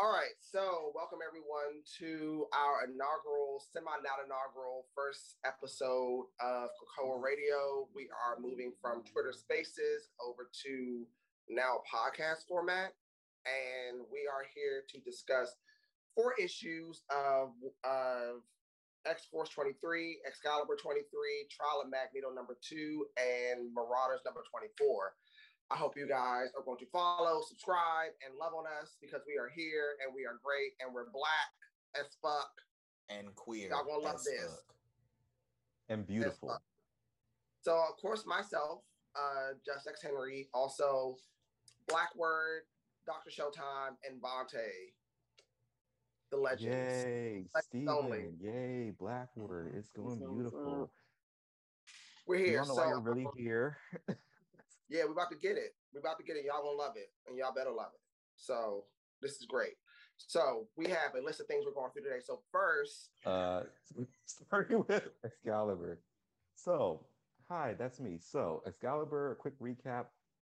All right, so welcome everyone to our inaugural, semi not inaugural first episode of Cocoa Radio. We are moving from Twitter Spaces over to now podcast format, and we are here to discuss four issues of, of X Force 23, Excalibur 23, Trial of Magneto number two, and Marauders number 24. I hope you guys are going to follow, subscribe, and love on us because we are here and we are great and we're black as fuck and queer. Y'all gonna love this fuck. and beautiful. So of course myself, uh, Just X Henry, also Black Word, Doctor Showtime, and Vontae, the legends. Yay, Steven. Yay, Black Word. It's going beautiful. We're here. You don't know so why you're really here. yeah, we're about to get it. We're about to get it. Y'all gonna love it, and y'all better love it. So this is great. So we have a list of things we're going through today. So first, uh, starting with Excalibur. So, hi, that's me. So Excalibur, a quick recap,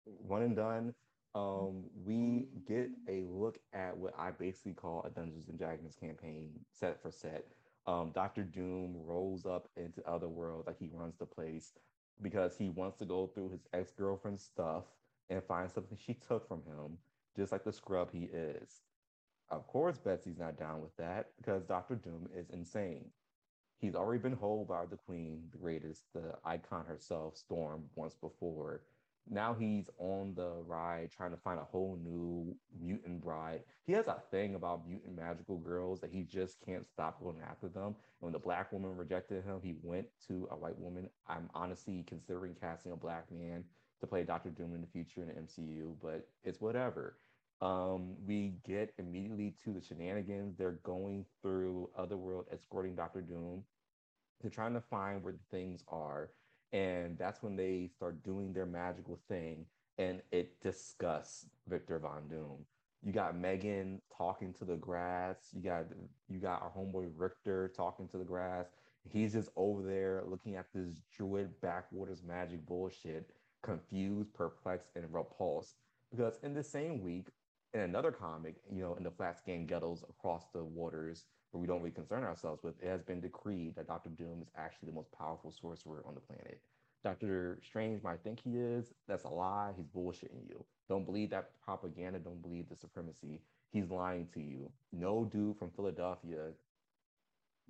one and done. Um, we get a look at what I basically call a Dungeons and Dragons campaign, set for set. Um, Doctor Doom rolls up into Otherworld like he runs the place because he wants to go through his ex girlfriend's stuff and find something she took from him, just like the scrub he is. Of course, Betsy's not down with that because Doctor Doom is insane. He's already been holed by the Queen, the greatest, the icon herself, Storm, once before. Now he's on the ride trying to find a whole new mutant bride. He has a thing about mutant magical girls that he just can't stop going after them. And when the black woman rejected him, he went to a white woman. I'm honestly considering casting a black man to play Doctor Doom in the future in the MCU, but it's whatever. Um, we get immediately to the shenanigans. They're going through Otherworld, escorting Doctor Doom. They're trying to find where the things are and that's when they start doing their magical thing and it disgusts Victor Von Doom. You got Meggan talking to the grass. You got you got our homeboy Rictor talking to the grass. He's just over there looking at this druid backwaters magic bullshit, confused, perplexed, and repulsed. Because in the same week, in another comic, you know, in the flat scan ghettos across the waters where we don't really concern ourselves with, it has been decreed that Doctor Doom is actually the most powerful sorcerer on the planet. Doctor Strange might think he is. That's a lie. He's bullshitting you. Don't believe that propaganda. Don't believe the supremacy. He's lying to you. No dude from Philadelphia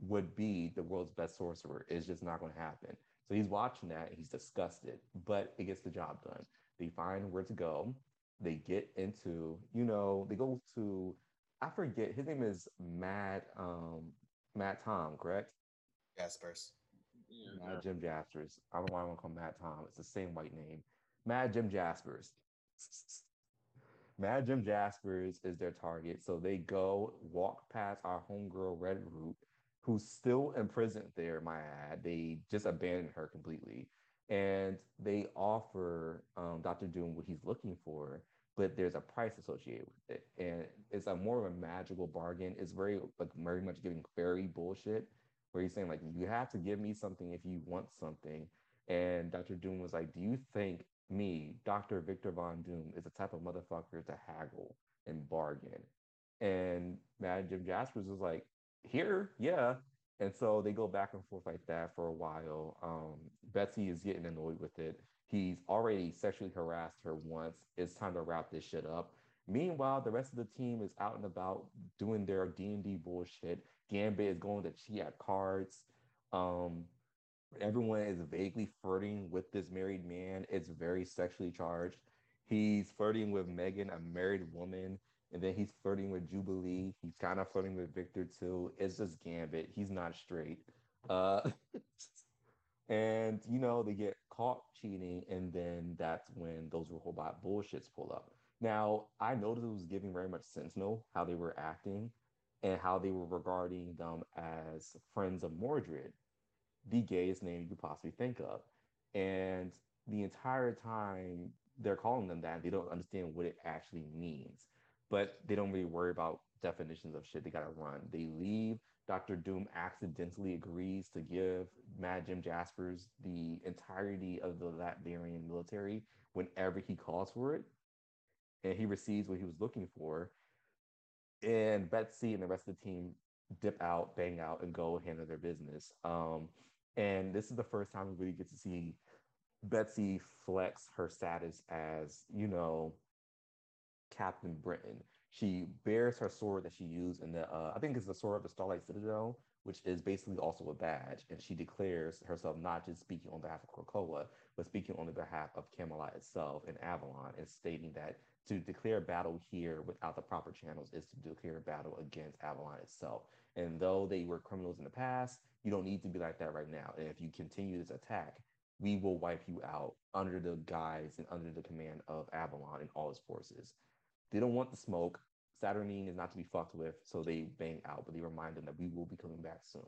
would be the world's best sorcerer. It's just not going to happen. So he's watching that. He's disgusted, but it gets the job done. They find where to go. They get into, you know, they go to I forget his name is Matt um Matt Tom, correct? Jaspers. Yeah, Mad Jim Jaspers. I don't know why I want to call Matt Tom. It's the same white name. Mad Jim Jaspers. Mad Jim Jaspers is their target. So they go walk past our homegirl Red Root, who's still imprisoned there, my ad. They just abandoned her completely. And they offer um, Dr. Doom what he's looking for but there's a price associated with it. And it's a more of a magical bargain. It's very like very much giving fairy bullshit where he's saying like you have to give me something if you want something. And Dr. Doom was like, Do you think me, Dr. Victor Von Doom, is the type of motherfucker to haggle and bargain? And Mad Jim Jaspers was like, Here, yeah. And so they go back and forth like that for a while. Um, Betsy is getting annoyed with it. He's already sexually harassed her once. It's time to wrap this shit up. Meanwhile, the rest of the team is out and about doing their D&D bullshit. Gambit is going to cheat at cards. Um, everyone is vaguely flirting with this married man. It's very sexually charged. He's flirting with Meggan, a married woman, and then he's flirting with Jubilee. He's kind of flirting with Victor too. It's just Gambit. He's not straight. Uh, and you know they get caught cheating, and then that's when those robot bullshits pull up. Now I noticed it was giving very much Sentinel how they were acting and how they were regarding them as friends of Mordred, the gayest name you could possibly think of. And the entire time they're calling them that, they don't understand what it actually means. But they don't really worry about definitions of shit they gotta run. They leave. Dr. Doom accidentally agrees to give Mad Jim Jaspers the entirety of the Latverian military whenever he calls for it. And he receives what he was looking for and Betsy and the rest of the team dip out, bang out, and go handle their business. Um, and this is the first time we really get to see Betsy flex her status as, you know, Captain Britain. She bears her sword that she used in the, uh, I think it's the sword of the Starlight Citadel, which is basically also a badge. And she declares herself not just speaking on behalf of Krakoa, but speaking on the behalf of Camelot itself and Avalon, and stating that to declare battle here without the proper channels is to declare battle against Avalon itself. And though they were criminals in the past, you don't need to be like that right now. And if you continue this attack, we will wipe you out under the guise and under the command of Avalon and all his forces. They don't want the smoke. Saturnyne is not to be fucked with, so they bang out, but they remind them that we will be coming back soon.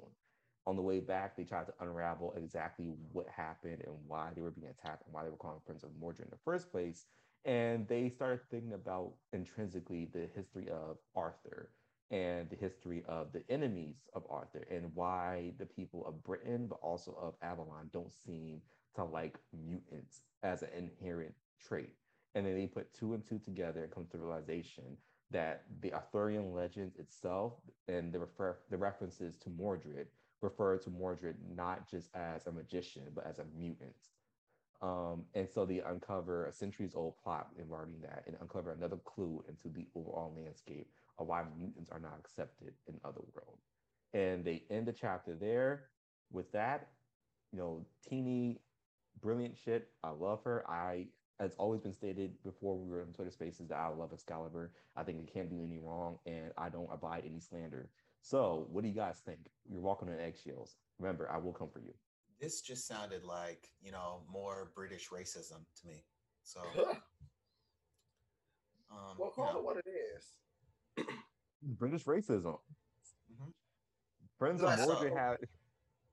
On the way back, they tried to unravel exactly what happened and why they were being attacked and why they were calling Prince of Mordred in the first place. And they started thinking about intrinsically the history of Arthur and the history of the enemies of Arthur and why the people of Britain, but also of Avalon, don't seem to like mutants as an inherent trait. And then they put two and two together and come to the realization that the Arthurian legend itself and the refer the references to Mordred refer to Mordred not just as a magician, but as a mutant. Um, and so they uncover a centuries old plot involving that and uncover another clue into the overall landscape of why mutants are not accepted in Otherworld. And they end the chapter there with that. You know, Tini, brilliant shit. I love her. I, as always been stated before we were in Twitter spaces, that I love Excalibur. I think it can't do any wrong, and I don't abide any slander. So, what do you guys think? You're walking on eggshells. Remember, I will come for you. This just sounded like, you know, more British racism to me. So, um, well, call you know. it what it is. British racism. Mm-hmm. Friends of Mordred had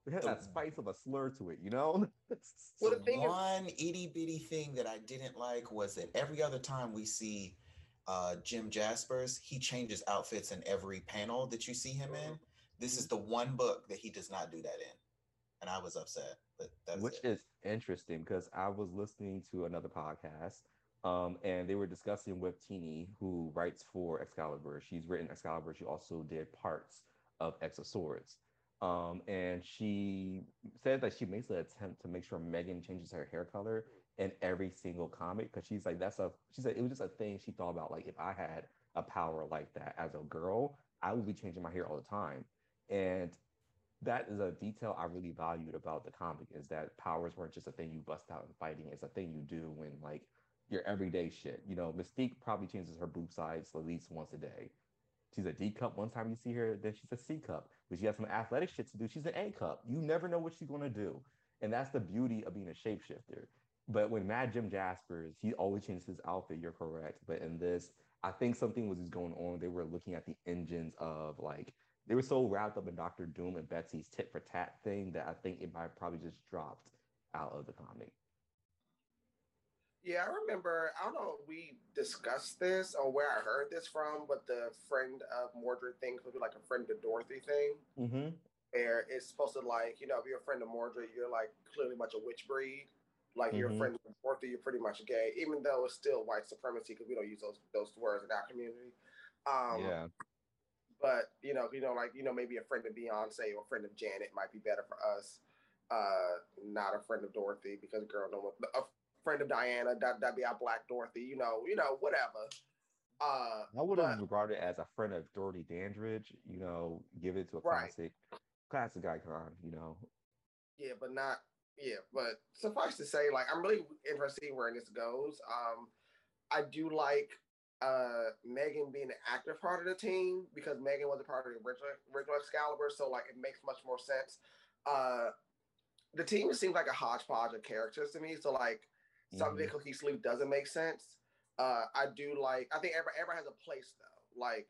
it had that spice of a slur to it, you know. well, the one itty bitty thing that I didn't like was that every other time we see uh, Jim Jaspers, he changes outfits in every panel that you see him in. This is the one book that he does not do that in, and I was upset. But which it. is interesting because I was listening to another podcast um, and they were discussing with Tini, who writes for Excalibur. She's written Excalibur. She also did parts of X of Swords. Um, and she said that she makes an attempt to make sure Meggan changes her hair color in every single comic because she's like, that's a, she said it was just a thing she thought about. Like, if I had a power like that as a girl, I would be changing my hair all the time. And that is a detail I really valued about the comic is that powers weren't just a thing you bust out in fighting. It's a thing you do when like your everyday shit. You know, Mystique probably changes her boob size at least once a day. She's a D cup one time you see her, then she's a C cup. But she has some athletic shit to do. She's an A cup. You never know what she's gonna do. And that's the beauty of being a shapeshifter. But when Mad Jim Jaspers, he always changes his outfit, you're correct. But in this, I think something was just going on. They were looking at the engines of like they were so wrapped up in Doctor Doom and Betsy's tit for tat thing that I think it might probably just dropped out of the comic. Yeah, I remember. I don't know if we discussed this or where I heard this from, but the friend of Mordred thing could be like a friend of Dorothy thing. Mm-hmm. Where it's supposed to like, you know, if you're a friend of Mordred, you're like clearly much a witch breed. Like mm-hmm. you're a friend of Dorothy, you're pretty much gay, even though it's still white supremacy because we don't use those those words in our community. Um, yeah. But you know, you know, like you know, maybe a friend of Beyonce or a friend of Janet might be better for us. Uh, not a friend of Dorothy because girl, no one. A friend of Diana, that that be our Black Dorothy, you know, you know, whatever. Uh, I would have regarded it as a friend of Dorothy Dandridge, you know, give it to a right. classic, classic icon, you know. Yeah, but not yeah, but suffice to say, like I'm really interested in where this goes. Um, I do like uh Meggan being an active part of the team because Meggan was a part of the original, original Excalibur, so like it makes much more sense. Uh, the team seems like a hodgepodge of characters to me. So like something mm-hmm. cohesively doesn't make sense. Uh, I do like. I think everybody, everybody has a place though. Like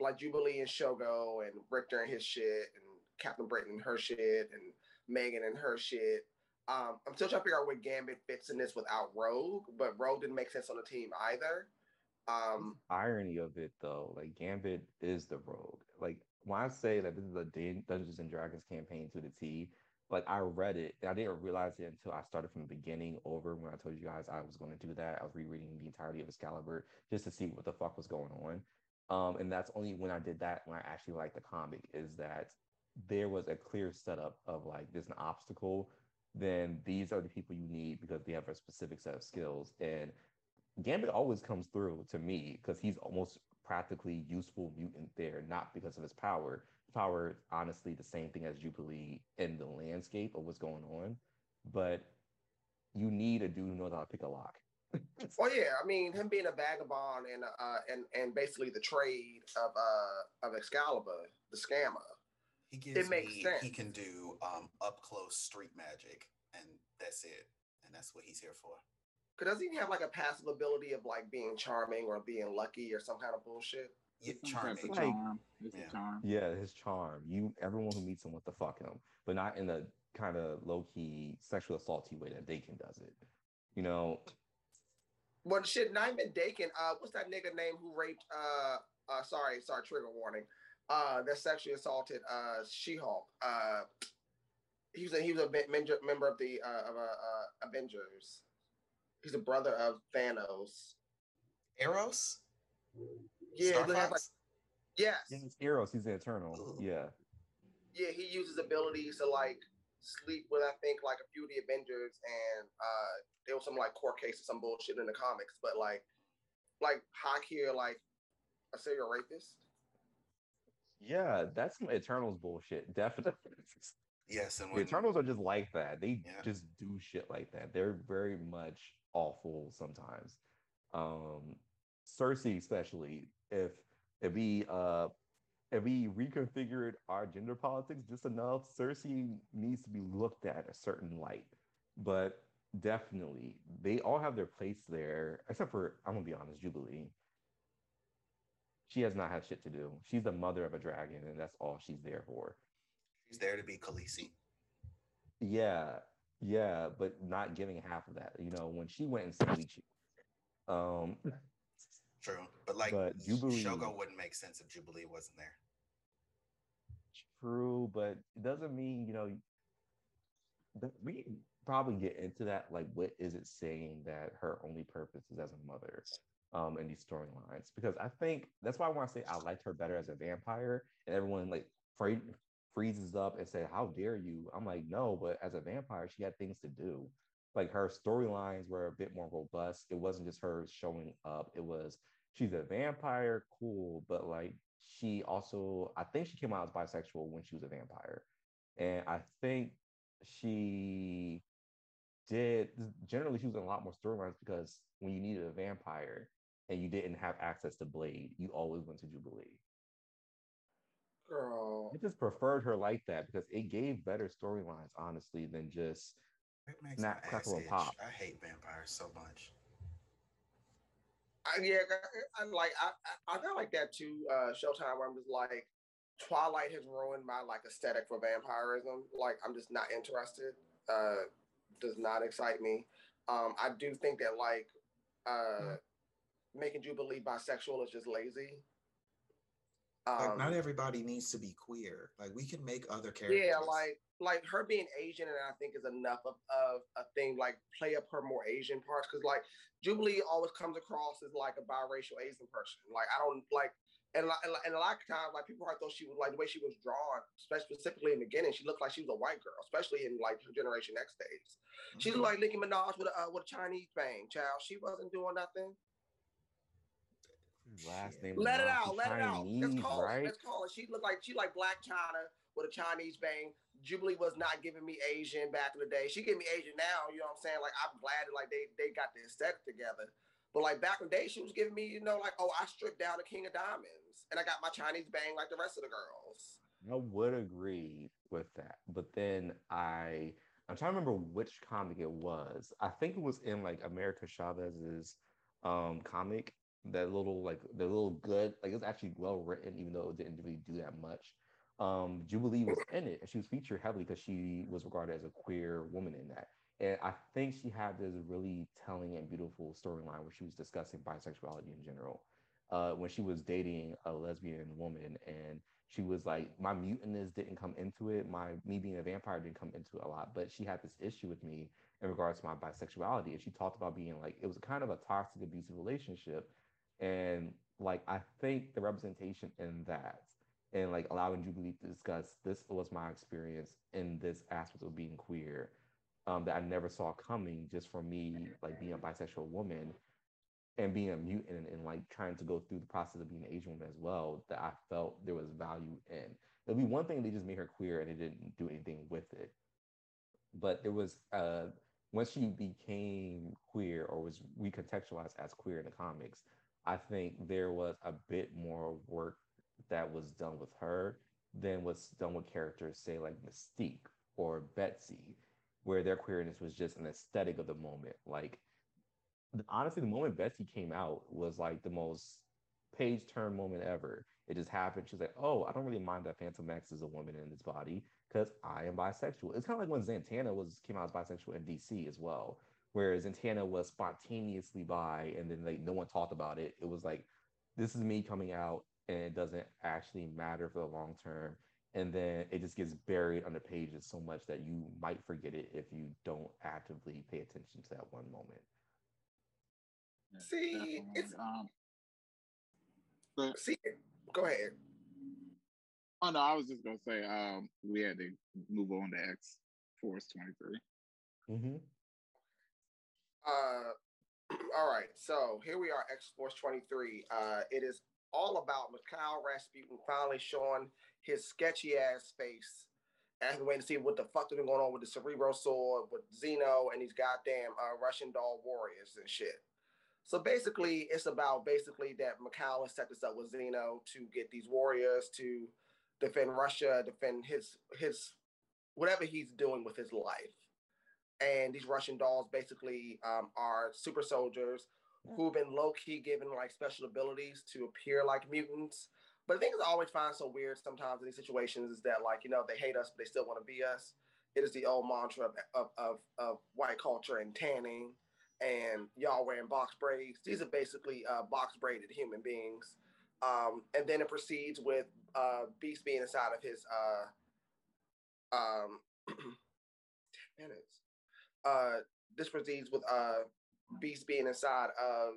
like Jubilee and Shogo and Rictor and his shit and Captain Britain and her shit and Meggan and her shit. Um, I'm still trying to figure out where Gambit fits in this without Rogue, but Rogue didn't make sense on the team either. Um, irony of it though, like Gambit is the Rogue. Like when I say that this is a Dungeons and Dragons campaign to the T, like I read it, I didn't realize it until I started from the beginning over when I told you guys I was going to do that. I was rereading the entirety of Excalibur just to see what the fuck was going on. Um, and that's only when I did that when I actually liked the comic is that there was a clear setup of like there's an obstacle, then these are the people you need because they have a specific set of skills. And Gambit always comes through to me because he's almost practically useful mutant there, not because of his power. Power, honestly, the same thing as Jubilee in the landscape of what's going on, but you need a dude who knows how to pick a lock. well, yeah, I mean, him being a vagabond and uh and and basically the trade of uh of Excalibur, the scammer. He gives it makes me, sense. He can do um up close street magic, and that's it, and that's what he's here for. Cause doesn't he have like a passive ability of like being charming or being lucky or some kind of bullshit? Yeah, charming. Like, charm. yeah. charm. Yeah, his charm. You everyone who meets him wants to fuck him, but not in the kind of low key sexual assaulty way that Daken does it. You know. Well, shit, not even Daken. Uh, what's that nigga name who raped? Uh, uh, sorry, sorry, trigger warning. Uh, that sexually assaulted uh She-Hulk. Uh, he was a, he was a member of the uh, of uh, uh Avengers. He's a brother of Thanos. Eros. Yeah, like, yes. He's Eros. He's the Eternal. Ooh. Yeah. Yeah, he uses abilities to like sleep with I think like a few of the Avengers, and uh there was some like court case or some bullshit in the comics, but like like Hawk here, like a serial rapist. Yeah, that's some Eternals bullshit. Definitely. Yes, and when, the Eternals are just like that. They yeah. just do shit like that. They're very much awful sometimes. Um, Sersi, especially if if we uh if we reconfigured our gender politics just enough, Sersi needs to be looked at a certain light. But definitely, they all have their place there, except for I'm gonna be honest, Jubilee. She has not had shit to do. She's the mother of a dragon, and that's all she's there for. She's there to be Khaleesi. Yeah, yeah, but not giving half of that. You know, when she went and you. Um True. But like but Jubilee, Shogo wouldn't make sense if Jubilee wasn't there. True, but it doesn't mean, you know, we probably get into that. Like, what is it saying that her only purpose is as a mother um, in these storylines? Because I think that's why I want to say I liked her better as a vampire, and everyone like freezes up and say, "How dare you?" I'm like, no, but as a vampire, she had things to do. Like her storylines were a bit more robust. It wasn't just her showing up. It was she's a vampire, cool, but like she also, I think she came out as bisexual when she was a vampire, and I think she did. Generally, she was in a lot more storylines because when you needed a vampire and you didn't have access to Blade, you always went to Jubilee. Girl. I just preferred her like that because it gave better storylines, honestly, than just not crackle and pop. I hate vampires so much. I, yeah, I, I like I, I got like that too. Uh, Showtime, where I'm just like, Twilight has ruined my like aesthetic for vampirism. Like, I'm just not interested. Uh, does not excite me. Um, I do think that like uh, making Jubilee bisexual is just lazy. Um, like not everybody needs to be queer. Like we can make other characters. Yeah, like like her being Asian, and I think is enough of, of a thing. Like play up her more Asian parts, because like Jubilee always comes across as like a biracial Asian person. Like I don't like, and and a lot of times like people thought she was like the way she was drawn, specifically in the beginning, she looked like she was a white girl, especially in like her Generation X days. Mm-hmm. She looked like Nicki Minaj with a uh, with a Chinese bang, child. She wasn't doing nothing last name. Let it out. Let Chinese, it out. Let's call right? it. Let's call it. She looked like she like Blac Chyna with a Chinese bang. Jubilee was not giving me Asian back in the day. She gave me Asian now. You know what I'm saying? Like I'm glad that like they they got the set together. But like back in the day, she was giving me, you know, like, oh, I stripped down the King of Diamonds and I got my Chinese bang like the rest of the girls. I would agree with that. But then I I'm trying to remember which comic it was. I think it was in like America Chavez's um comic that little like the little good like it's actually well written even though it didn't really do that much. Um jubilee was in it and she was featured heavily because she was regarded as a queer woman in that. And i think she had this really telling and beautiful storyline where she was discussing bisexuality in general uh when she was dating a lesbian woman and she was like my mutantness didn't come into it. My me being a vampire didn't come into it a lot but she had this issue with me in regards to my bisexuality and she talked about being like it was kind of a toxic abusive relationship and like I think the representation in that and like allowing Jubilee to discuss this was my experience in this aspect of being queer um, that I never saw coming just from me like being a bisexual woman and being a mutant and, and, like trying to go through the process of being an Asian woman as well that I felt there was value in. There'll be one thing they just made her queer and they didn't do anything with it. But there was uh once she became queer or was recontextualized as queer in the comics, I think there was a bit more work that was done with her than was done with characters, say like Mystique or Betsy, where their queerness was just an aesthetic of the moment. Like honestly, the moment Betsy came out was like the most page turn moment ever. It just happened. She's like, oh, I don't really mind that Fantomex is a woman in this body because I am bisexual. It's kind of like when Zatanna was came out as bisexual in DC as well, whereas Zatanna was spontaneously bi, and then like no one talked about it. It was like, this is me coming out, and it doesn't actually matter for the long term. And then it just gets buried under pages so much that you might forget it if you don't actively pay attention to that one moment. See, it's um, but, see, go ahead. Oh no, I was just gonna say um, we had to move on to X Force twenty three. Mm-hmm. Uh, all right. So here we are, X Force twenty three. Uh, it is all about Mikhail Rasputin finally showing his sketchy ass face. I've been waiting to see what the fuck is going on with the Cerebro Sword, with Xeno, and these goddamn uh, Russian doll warriors and shit. So basically, it's about basically that Mikhail set this up with Xeno to get these warriors to defend Russia, defend his his whatever he's doing with his life. And these Russian dolls basically um, are super soldiers who've been low key given like special abilities to appear like mutants. But the thing is, I always find so weird sometimes in these situations is that like you know they hate us but they still want to be us. It is the old mantra of, of, of, of white culture and tanning and y'all wearing box braids. These are basically uh, box braided human beings. Um, and then it proceeds with uh, Beast being inside of his uh, um, uh, this proceeds with uh, Beast being inside of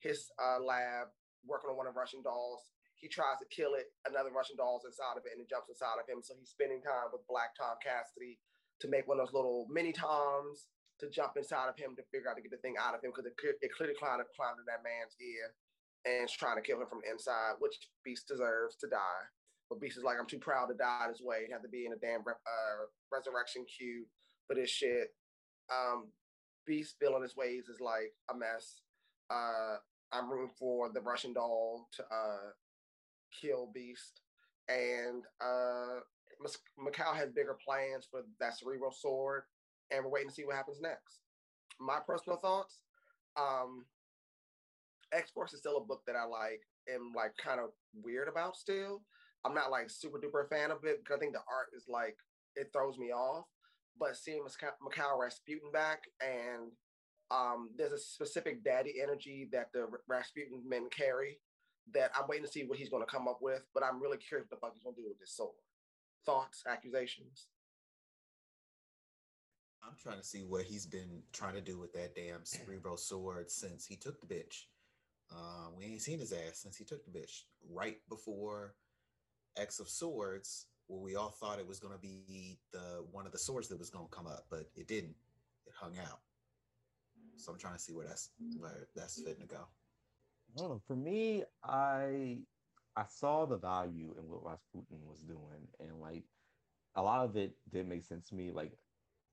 his uh, lab, working on one of Russian dolls. He tries to kill it. Another Russian doll's inside of it, and it jumps inside of him. So he's spending time with Black Tom Cassidy to make one of those little mini toms to jump inside of him to figure out to get the thing out of him because it, it clearly climbed, climbed in that man's ear and is trying to kill him from the inside, which Beast deserves to die. But Beast is like, I'm too proud to die this way and have to be in a damn uh, resurrection queue for this shit. Um, Beast feeling his ways is like a mess. Uh, I'm rooting for the Russian doll to uh, kill Beast. And uh, Mikhail has bigger plans for that Cerebro sword and we're waiting to see what happens next. My personal thoughts, um, X Force is still a book that I like am like kind of weird about still. I'm not like super duper fan of it because I think the art is like it throws me off. But seeing Mikhail Rasputin back and um, there's a specific daddy energy that the Rasputin men carry that I'm waiting to see what he's going to come up with. But I'm really curious what the fuck he's going to do with this sword. Thoughts, accusations? I'm trying to see what he's been trying to do with that damn cerebro sword since he took the bitch. Uh, we ain't seen his ass since he took the bitch. Right before X of Swords, we all thought it was going to be the one of the swords that was going to come up, but it didn't. It hung out. So I'm trying to see where that's where that's fitting to go. I. For me, I I saw the value in what Rasputin was doing, and like a lot of it did make sense to me. Like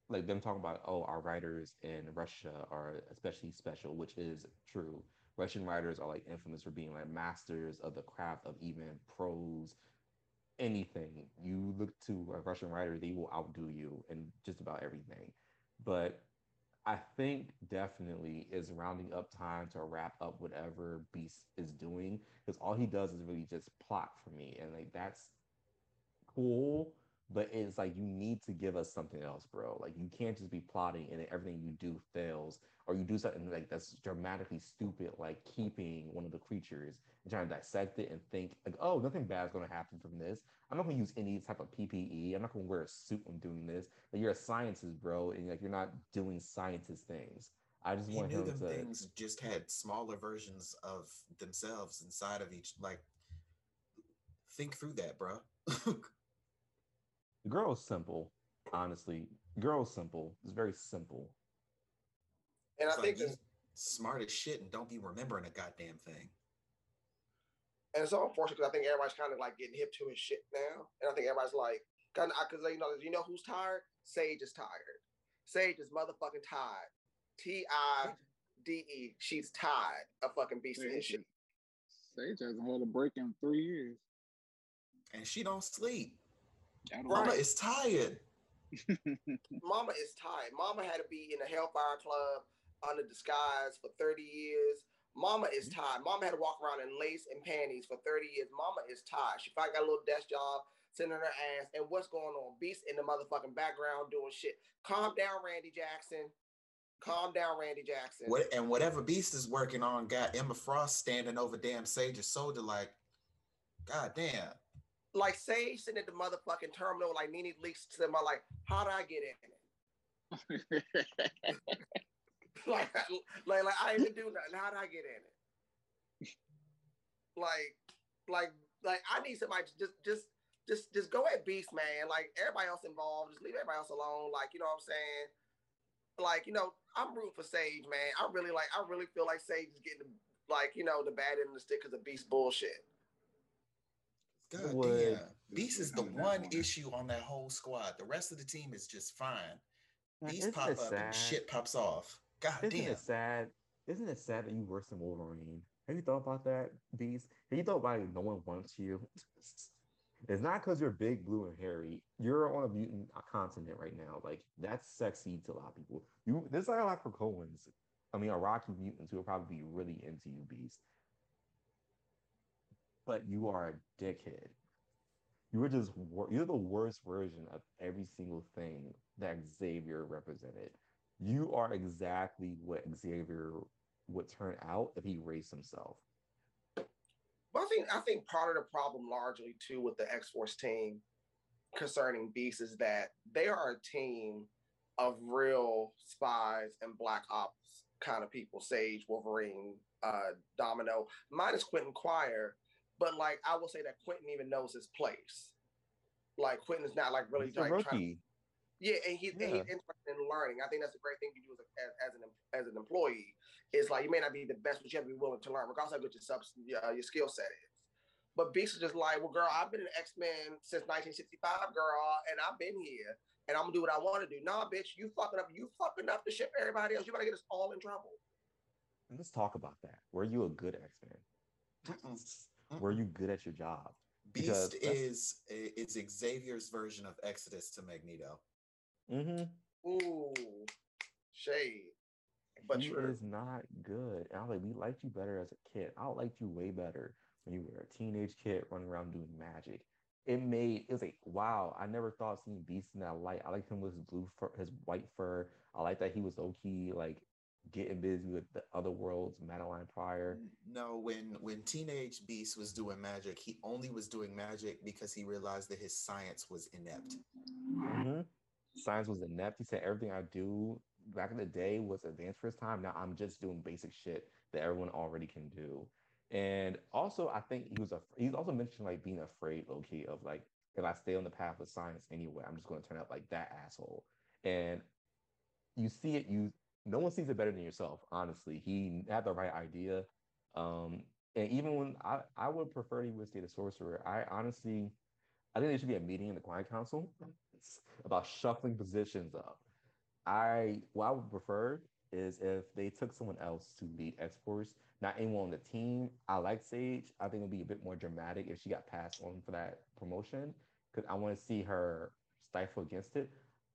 like them talking about oh our writers in Russia are especially special, which is true. Russian writers are like infamous for being like masters of the craft of even prose, anything. You look to a Russian writer, they will outdo you in just about everything. But I think definitely is rounding up time to wrap up whatever Beast is doing because all he does is really just plot for me, and like that's cool but it's like you need to give us something else, bro. Like you can't just be plotting and everything you do fails, or you do something like that's dramatically stupid, like keeping one of the creatures and trying to dissect it and think like, oh, nothing bad is going to happen from this. I'm not going to use any type of PPE. I'm not going to wear a suit when doing this. Like you're a scientist, bro, and like you're not doing scientist things. I just he want knew them to. things just had smaller versions of themselves inside of each. Like, think through that, bro. the girl is simple, honestly. Girl is simple. It's very simple. And It's I like think you smart as shit and don't be remembering a goddamn thing. And it's so unfortunate because I think everybody's kind of like getting hip to his shit now. And I think everybody's like, because you know, you know who's tired? Sage is tired. Sage is motherfucking tired. T I D E. She's tired of fucking beasting his shit. Sage hasn't had a break in three years. And she don't sleep. I don't Mama Right. is tired. Mama is tired. Mama had to be in the Hellfire Club under disguise for 30 years. Mama is mm-hmm. tired. Mama had to walk around in lace and panties for 30 years. Mama is tired. She finally got a little desk job sitting on her ass. And what's going on? Beast in the motherfucking background doing shit. Calm down, Randy Jackson. Calm down, Randy Jackson. What and whatever Beast is working on got Emma Frost standing over damn Sage's shoulder like, God damn. Like Sage sitting at the motherfucking terminal, like NeNe Leakes to them, I'm like, how did I get in it? like, like, like I didn't do nothing. How did I get in it? Like, like, like I need somebody to just, just, just, just go at Beast, man. Like everybody else involved, just leave everybody else alone. Like, you know what I'm saying? Like, you know, I'm rooting for Sage, man. I really like, I really feel like Sage is getting like, you know, the bad end of the stick because of Beast bullshit. God Would- damn. Beast is the one issue on that whole squad. The rest of the team is just fine. Like, Beast pop up and sad? shit pops off. God Isn't damn. it sad? Isn't it sad that you worse than Wolverine? Have you thought about that, Beast? Have you thought about it? No one wants you. It's not because you're big, blue, and hairy. You're on a mutant continent right now. Like that's sexy to a lot of people. You there's like a lot for Cohen's. I mean, Iraqi mutants who will probably be really into you, Beast. But you are a dickhead. You were just you're the worst version of every single thing that Xavier represented. You are exactly what Xavier would turn out if he raised himself. But I think I think part of the problem largely too with the X Force team concerning Beast is that they are a team of real spies and black ops kind of people. Sage, Wolverine, uh, Domino, minus Quentin Quire. But like I will say that Quentin even knows his place. Like Quentin is not like really He's a like trying to rookie. yeah, and he's, and he's interested in learning. I think that's a great thing you do as, a, as, as an as an employee. It's like you may not be the best, but you have to be willing to learn, regardless of how good your subs, uh, your skill set is. But Beast is just like, well, girl, I've been an X Men since 1965, girl, and I've been here, and I'm gonna do what I want to do. Nah, bitch, you fucking up, you fucking up to ship everybody else. You gotta get us all in trouble. Let's talk about that. Were you a good X Man? Mm-mm. Were you good at your job? Beast because is is Xavier's version of Exodus to Magneto. Mm-hmm. Ooh, shade. But he true. is not good. And I was like, we liked you better as a kid. I liked you way better when you were a teenage kid running around doing magic. It made it was like, wow, I never thought seeing Beast in that light. I liked him with his blue fur, his white fur. I like that he was low key, like getting busy with the other worlds, Madelyne Pryor. No, when when teenage Beast was doing magic, he only was doing magic because he realized that his science was inept. Mhm. Science was inept. He said everything I do back in the day was advanced for his time. Now I'm just doing basic shit that everyone already can do. And also, I think he was a. He's also mentioned like being afraid, low key, of like if I stay on the path of science anyway, I'm just going to turn out like that asshole. And you see it. You no one sees it better than yourself. Honestly, he had the right idea. Um, and even when I, I would prefer he would stay the sorcerer. I honestly, I think there should be a meeting in the Quiet Council about shuffling positions up. I what I would prefer is if they took someone else to lead X Force, not anyone on the team. I like Sage. I think it'd be a bit more dramatic if she got passed on for that promotion because I want to see her stifle against it.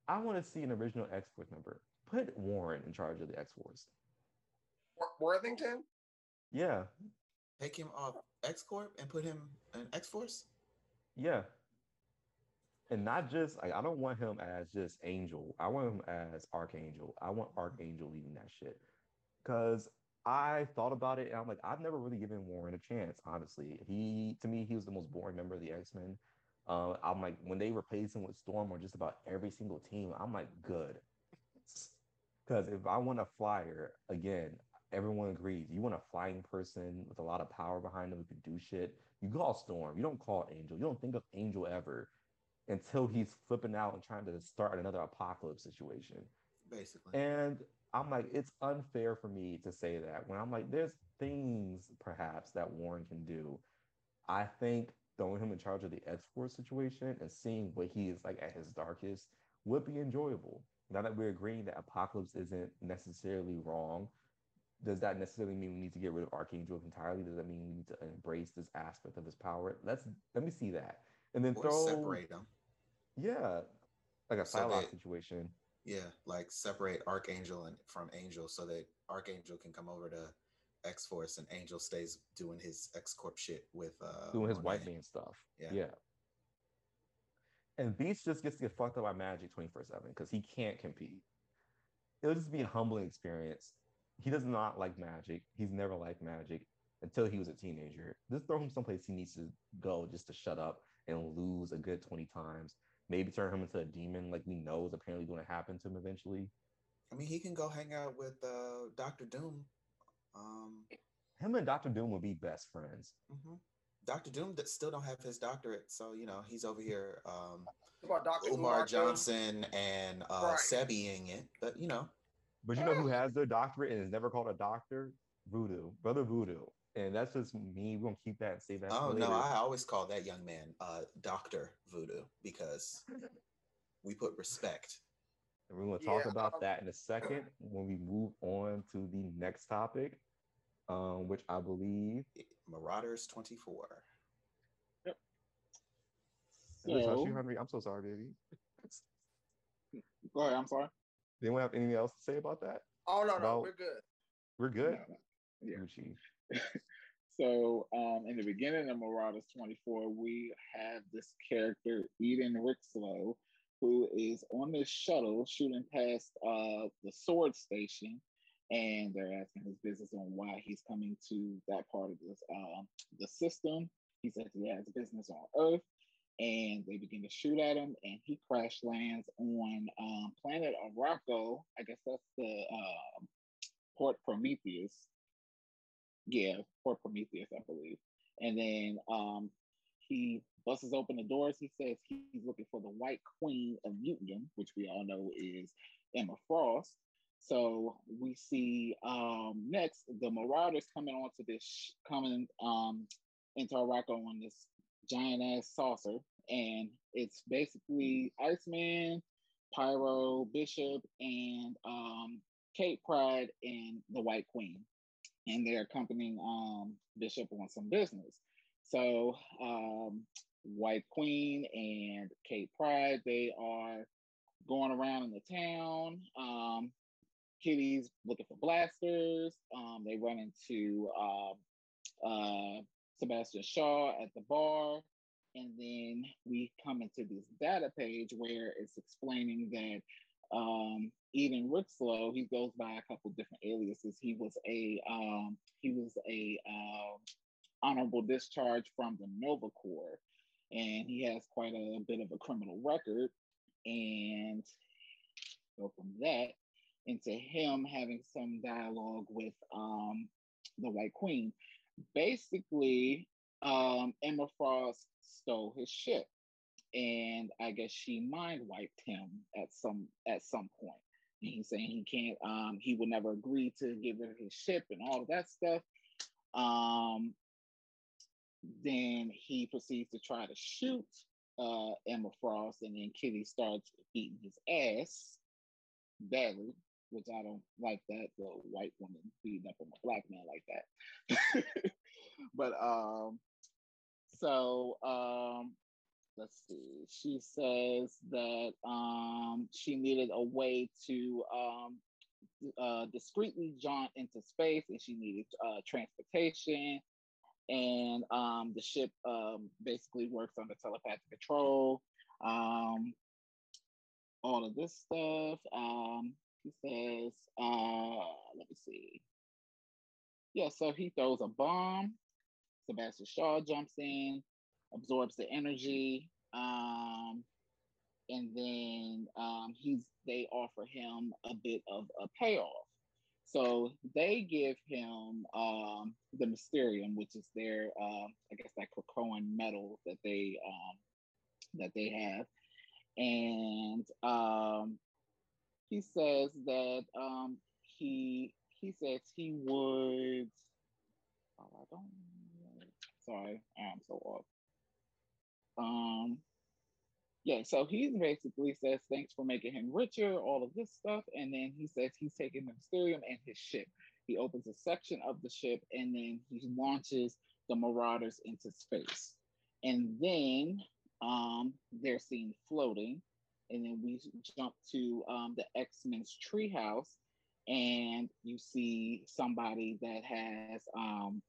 I want to see an original X Force member. Put Warren in charge of the X Force. Worthington. Yeah, Take him off X Corp and put him in X Force. yeah. And not just like I don't want him as just Angel. I want him as Archangel. I want Archangel leading that shit. Cause I thought about it and I'm like, I've never really given Warren a chance, honestly. He to me, he was the most boring member of the X-Men. Uh, I'm like, when they replace him with Storm or just about every single team, I'm like, good. Because if I want a flyer, again, everyone agrees. You want a flying person with a lot of power behind them who can do shit. You call Storm. You don't call Angel. You don't think of Angel ever until he's flipping out and trying to start another apocalypse situation. Basically. And I'm like, it's unfair for me to say that when I'm like, there's things perhaps that Warren can do. I think throwing him in charge of the X Force situation and seeing what he is like at his darkest would be enjoyable. Now that we're agreeing that Apocalypse isn't necessarily wrong, does that necessarily mean we need to get rid of Archangel entirely? Does that mean we need to embrace this aspect of his power? Let's let me see that, and then or throw separate them. Yeah, like a so Psylocke situation. Yeah, like separate Archangel and from Angel so that Archangel can come over to X Force and Angel stays doing his X Corp shit with uh doing his white man stuff. Yeah. Yeah. And Beast just gets to get fucked up by Magic 24 7 because he can't compete. It'll just be a humbling experience. He does not like Magic. He's never liked Magic until he was a teenager. Just throw him someplace he needs to go just to shut up and lose a good 20 times maybe turn him into a demon like we know is apparently going to happen to him eventually. I mean, he can go hang out with uh, Doctor Doom. Um, him and Doctor Doom would be best friends. Mm-hmm. Doctor Doom that still don't have his doctorate, so you know he's over here. Um, about Dr. Umar Johnson and uh, right. Sebiing it, but you know. But you know who has their doctorate and is never called a doctor? Voodoo, brother Voodoo and that's just me. We're gonna keep that and save that. Oh no, I always call that young man uh, Doctor Voodoo because we put respect. And we're gonna talk yeah. about that in a second when we move on to the next topic, um, which I believe Marauders twenty four. Yep. So, hungry. I'm so sorry, baby. Go ahead. I'm sorry. Anyone have anything else to say about that? Oh no, about... no, we're good. We're good. No, no. Yeah. Gucci. so um, in the beginning of Marauders 24, we have this character, Eden Rixlow, who is on this shuttle shooting past uh, the sword station. And they're asking his business on why he's coming to that part of this, uh, the system. He says he has business on Earth and they begin to shoot at him and he crash lands on um, planet Arakko. I guess that's the uh, Port Prometheus yeah, Port Prometheus, I believe. And then um, he busts open the doors. He says he's looking for the White Queen of Mutinium, which we all know is Emma Frost. So we see um, next the Marauders coming onto this, coming um, into Arakko on this giant ass saucer, and it's basically Iceman, Pyro, Bishop, and um, Kate Pryde, and the White Queen and they're accompanying um, Bishop on some business. So um, White Queen and Kate Pryde, they are going around in the town. Um, Kitty's looking for blasters. Um, they run into uh, uh, Sebastian Shaw at the bar. And then we come into this data page where it's explaining that um, Eden Rixlow, he goes by a couple different aliases. He was a um, he was a uh, honorable discharge from the Nova Corps, and he has quite a bit of a criminal record. And go from that into him having some dialogue with um, the White Queen. Basically, um, Emma Frost stole his ship and I guess she mind wiped him at some at some point. And he's saying he can't, um, he would never agree to give her his ship and all of that stuff. Um, then he proceeds to try to shoot uh, Emma Frost, and then Kitty starts beating his ass badly, which I don't like that. The white woman beating up on a black man like that. but um, so um, let's see. She says that um, she needed a way to um, uh, discreetly jaunt into space, and she needed uh, transportation. And um, the ship um, basically works under telepathic control. Um, all of this stuff. Um, he says, uh, let me see. Yeah, so he throws a bomb. Sebastian Shaw jumps in absorbs the energy, um, and then um, he's they offer him a bit of a payoff. So they give him um, the Mysterium, which is their, uh, I guess, that Krakoan metal that they um, that they have, and um, he says that um, he he says he would. Oh, I don't. Sorry, I'm so off. Um, yeah, so he basically says thanks for making him richer, all of this stuff, and then he says he's taking the Mysterium and his ship. He opens a section of the ship, and then he launches the Marauders into space. And then um, they're seen floating, and then we jump to um, the X Men's treehouse, and you see somebody that has um,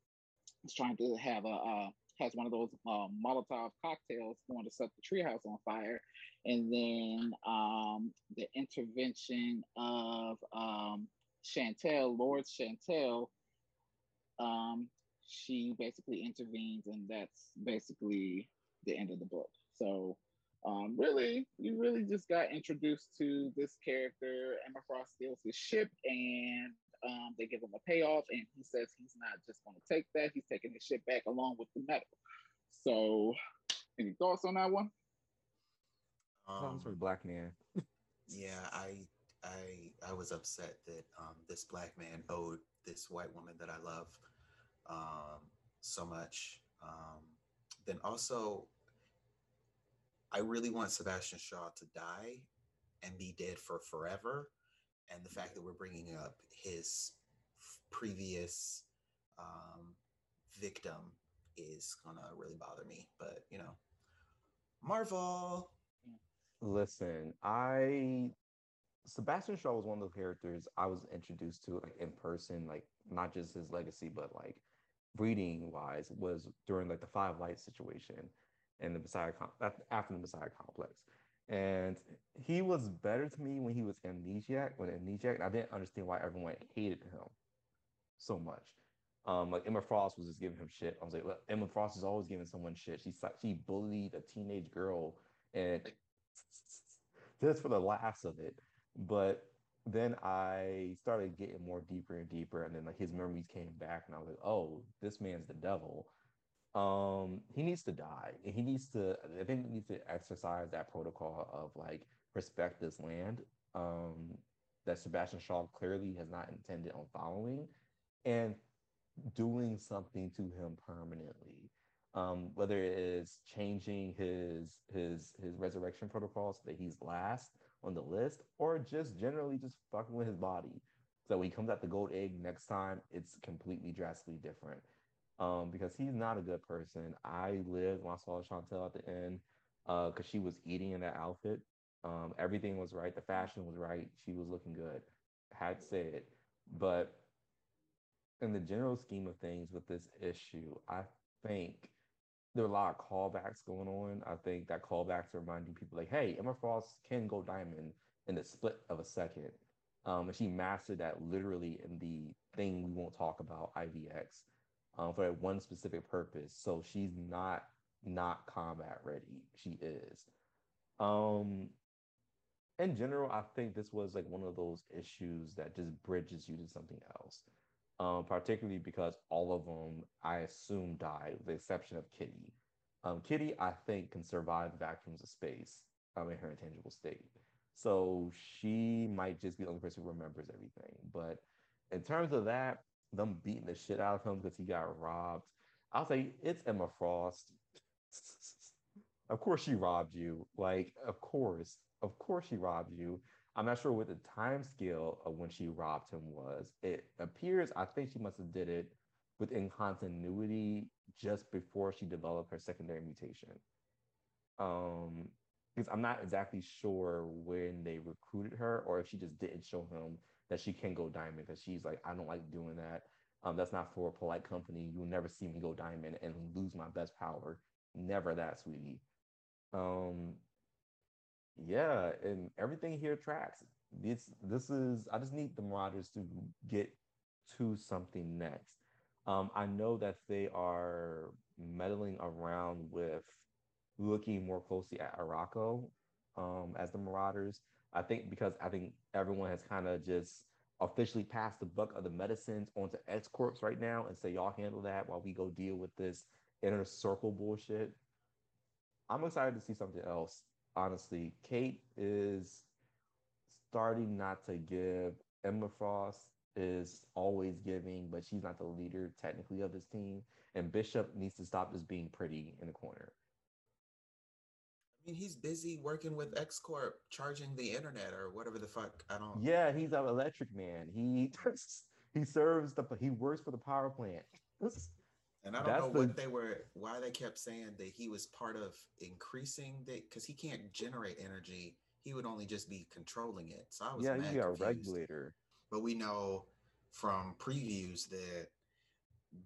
is trying to have a, a has one of those um, Molotov cocktails going to set the treehouse on fire, and then um, the intervention of um, Chantel, Lord Chantel. Um, she basically intervenes, and that's basically the end of the book. So, um, really, you really just got introduced to this character. Emma Frost steals his ship, and um, they give him a payoff, and he says he's not just going to take that; he's taking his ship back along with the metal. So, any thoughts on that one? Um, for black man. yeah, I, I, I was upset that um, this black man owed this white woman that I love um, so much. Um, then also, I really want Sebastian Shaw to die and be dead for forever and the fact that we're bringing up his previous um, victim is gonna really bother me. But you know, Marvel. Listen, I Sebastian Shaw was one of those characters I was introduced to like in person, like not just his legacy, but like reading wise, was during like the Five Lights situation and the Messiah after the Messiah complex. And he was better to me when he was Amnesiac. When Amnesiac, and I didn't understand why everyone hated him so much. Um, like Emma Frost was just giving him shit. I was like, well, Emma Frost is always giving someone shit. She she bullied a teenage girl, and just for the laughs of it. But then I started getting more deeper and deeper, and then like his memories came back, and I was like, oh, this man's the devil um he needs to die he needs to i think he needs to exercise that protocol of like respect this land um that sebastian shaw clearly has not intended on following and doing something to him permanently. Um whether it is changing his his his resurrection protocol so that he's last on the list or just generally just fucking with his body. So when he comes at the gold egg next time it's completely drastically different um, because he's not a good person. I lived when I saw Chantel at the end because uh, she was eating in that outfit. Um, everything was right. The fashion was right. She was looking good. Had said, but in the general scheme of things with this issue, I think there are a lot of callbacks going on. I think that callbacks are reminding people like, hey, Emma Frost can go diamond in the split of a second. Um, and she mastered that literally in the thing we won't talk about, IVX um, for one specific purpose. So she's not not combat ready. She is. Um, in general, I think this was like one of those issues that just bridges you to something else. Um, particularly because all of them, I assume, died, with the exception of Kitty. Um, Kitty, I think, can survive the vacuums of space um, in her intangible state. So she might just be the only person who remembers everything. But in terms of that, them beating the shit out of him because he got robbed. I'll say it's Emma Frost. of course she robbed you. Like, of course, of course she robbed you. I'm not sure what the time scale of when she robbed him was. It appears I think she must have did it within continuity just before she developed her secondary mutation. Um, because I'm not exactly sure when they recruited her or if she just didn't show him that she can go diamond because she's like, I don't like doing that. Um, that's not for a polite company. You'll never see me go diamond and lose my best power. Never that, sweetie. Um, yeah, and everything here tracks. This this is I just need the Marauders to get to something next. Um, I know that they are meddling around with looking more closely at Arakko um, as the Marauders. I think because I think everyone has kind of just officially passed the buck of the medicines onto X Corps right now and say y'all handle that while we go deal with this inner circle bullshit. I'm excited to see something else. Honestly, Kate is starting not to give. Emma Frost is always giving, but she's not the leader technically of this team. And Bishop needs to stop just being pretty in the corner. I mean, he's busy working with X Corp, charging the internet or whatever the fuck. I don't. Yeah, he's an electric man. He he serves the he works for the power plant. and I don't That's know what the, they were, why they kept saying that he was part of increasing the because he can't generate energy. He would only just be controlling it. So I was yeah, he's a regulator. But we know from previews that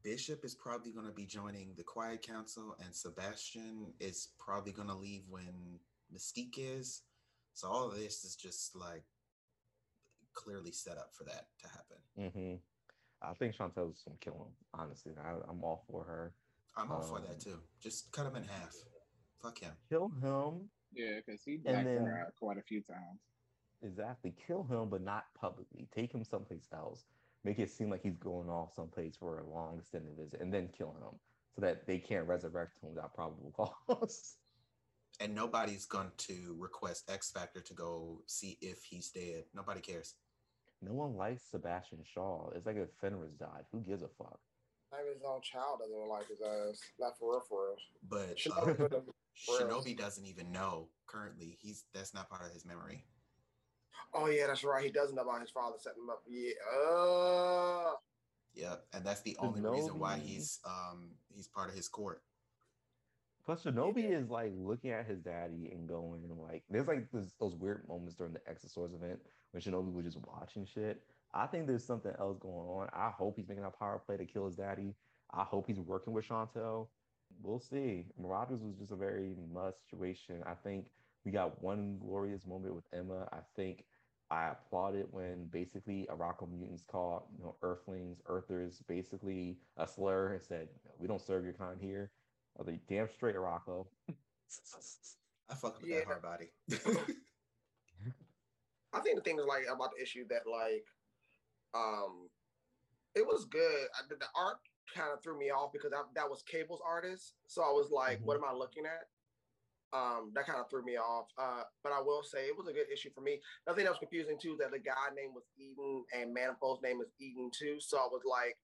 Bishop is probably going to be joining the Quiet Council, and Sebastian is probably going to leave when Mystique is. So all of this is just like clearly set up for that to happen. Mm-hmm. I think Chantel's going to kill him. Honestly, I, am all for her. I'm all um, for that um, too. Just cut him in half. Fuck him. Kill him. Yeah, because he blacked then, her out quite a few times. Exactly. Kill him, but not publicly. Take him someplace else make it seem like he's going off someplace for a long extended visit and then killing him so that they can't resurrect him without probable cause. And nobody's going to request X Factor to go see if he's dead. Nobody cares. No one likes Sebastian Shaw. It's like if Fenris died. Who gives a fuck? Maybe his own child doesn't like his ass. Not for real, for real. But uh, Shinobi doesn't even know currently. He's that's not part of his memory. Oh yeah, that's right. He does know about his father setting him up. Yeah. Uh... Yeah, and that's the only Shinobi. reason why he's um he's part of his court. Plus, Shinobi yeah. is like looking at his daddy and going like, there's like this, those weird moments during the X of Swords event when Shinobi was just watching shit. I think there's something else going on. I hope he's making a power play to kill his daddy. I hope he's working with Chantel. We'll see. Marauders was just a very must situation. I think we got one glorious moment with Emma. I think I applauded when basically Arakko mutants called, you know, Earthlings, Earthers, basically a slur and said, "We don't serve your kind here." I was like, "Damn straight, Arakko." I fuck with yeah. that hard body. I think the thing is like about the issue that like, um, it was good. I, the art kind of threw me off because I, that was Cable's artist, so I was like, mm-hmm. "What am I looking at?" Um, that kind of threw me off. Uh, but I will say it was a good issue for me. Nothing that was confusing too that the guy name was Eden and Manifold's name was Eden too. So I was like,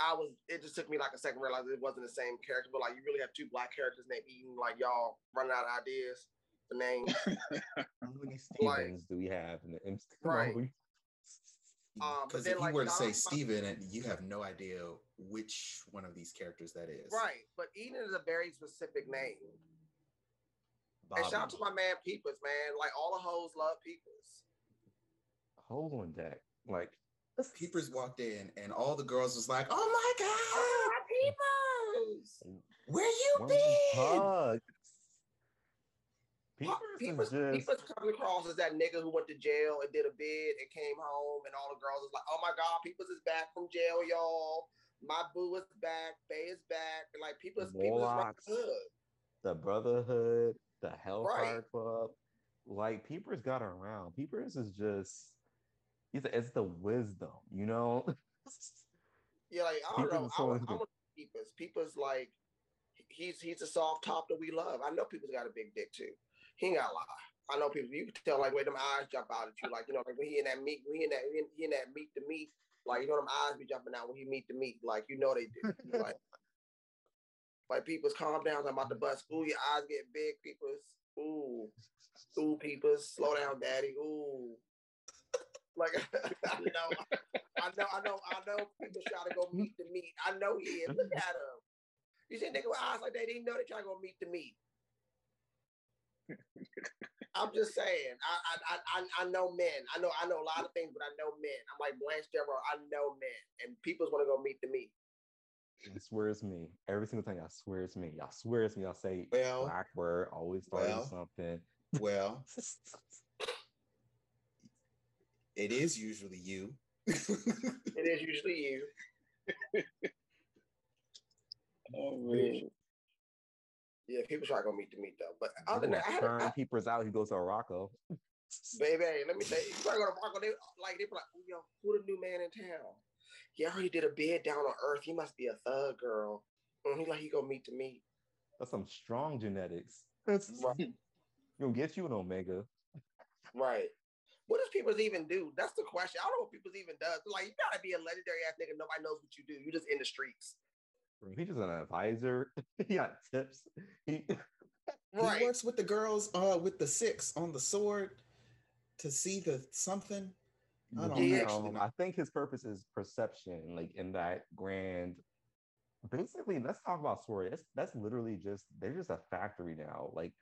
I was. It just took me like a second to realize it wasn't the same character. But like, you really have two black characters named Eden. Like y'all running out of ideas. The names. How many Stevens like, do we have in the MC? Right. Because um, if like, you were to say Steven, and you have no idea which one of these characters that is. Right, but Eden is a very specific name. Bobby. And shout out to my man Peepers, man. Like all the hoes love Peepers. Hold on deck. Like Peepers walked in and all the girls was like, oh my god, oh, Peepers! Where you been? Hugs. Peepers, Peepers, just... Peepers comes across as that nigga who went to jail and did a bid and came home, and all the girls is like, "Oh my God, Peepers is back from jail, y'all! My boo is back, Bay is back." And like Peepers, Peepers is the Brotherhood, the Hellfire right. Club. Like Peepers got around. Peepers is just it's, it's the wisdom, you know. yeah, like I don't Peepers know. I, I, I Peepers. Peepers like he's he's a soft top that we love. I know Peepers got a big dick too. He ain't got a lie. I know people. You can tell like where them eyes jump out at you, like you know, like when he in that meat, when he in that he in that meat to meat, like you know, them eyes be jumping out when he meet the meat, like you know they do. like, like Peepers calm down. I'm about to bust. Ooh, your eyes get big. Peepers Ooh, ooh, peepers, slow down, daddy. Ooh, like I know, I know, I know, I know. Peepers try to go meet the meat. I know he is. Look at him. You see, nigga with eyes like that, they know they try to go meet the meat. I'm just saying. I, I I I know men. I know I know a lot of things, but I know men. I'm like Blanche Devereaux. I know men, and Peepers want to go meet the meat. I swear it's me. Every single time, I swear it's me. Y'all swear it's me. I'll say well, black word, always starting well, something. Well, it is usually you. it is usually you. oh man. Yeah, Peepers try to go meet to meet though. But other than that, I turn I, people's out. He goes to Morocco. Baby, let me tell you, you gotta go to Morocco. They like they be like, yo, who the new man in town? He already did a bid down on Earth. He must be a thug girl. And he like he go meet to meet. That's some strong genetics. That's right. You'll get you an Omega. Right. What does Peepers even do? That's the question. I don't know what Peepers even does. Like you gotta be a legendary ass nigga. Nobody knows what you do. You just in the streets. He's just an advisor. he got tips. He, right. he works with the girls uh with the six on the sword to see the something. I don't yeah. know. Um, I think his purpose is perception, like in that grand. Basically, let's talk about sword. That's that's literally just they're just a factory now. Like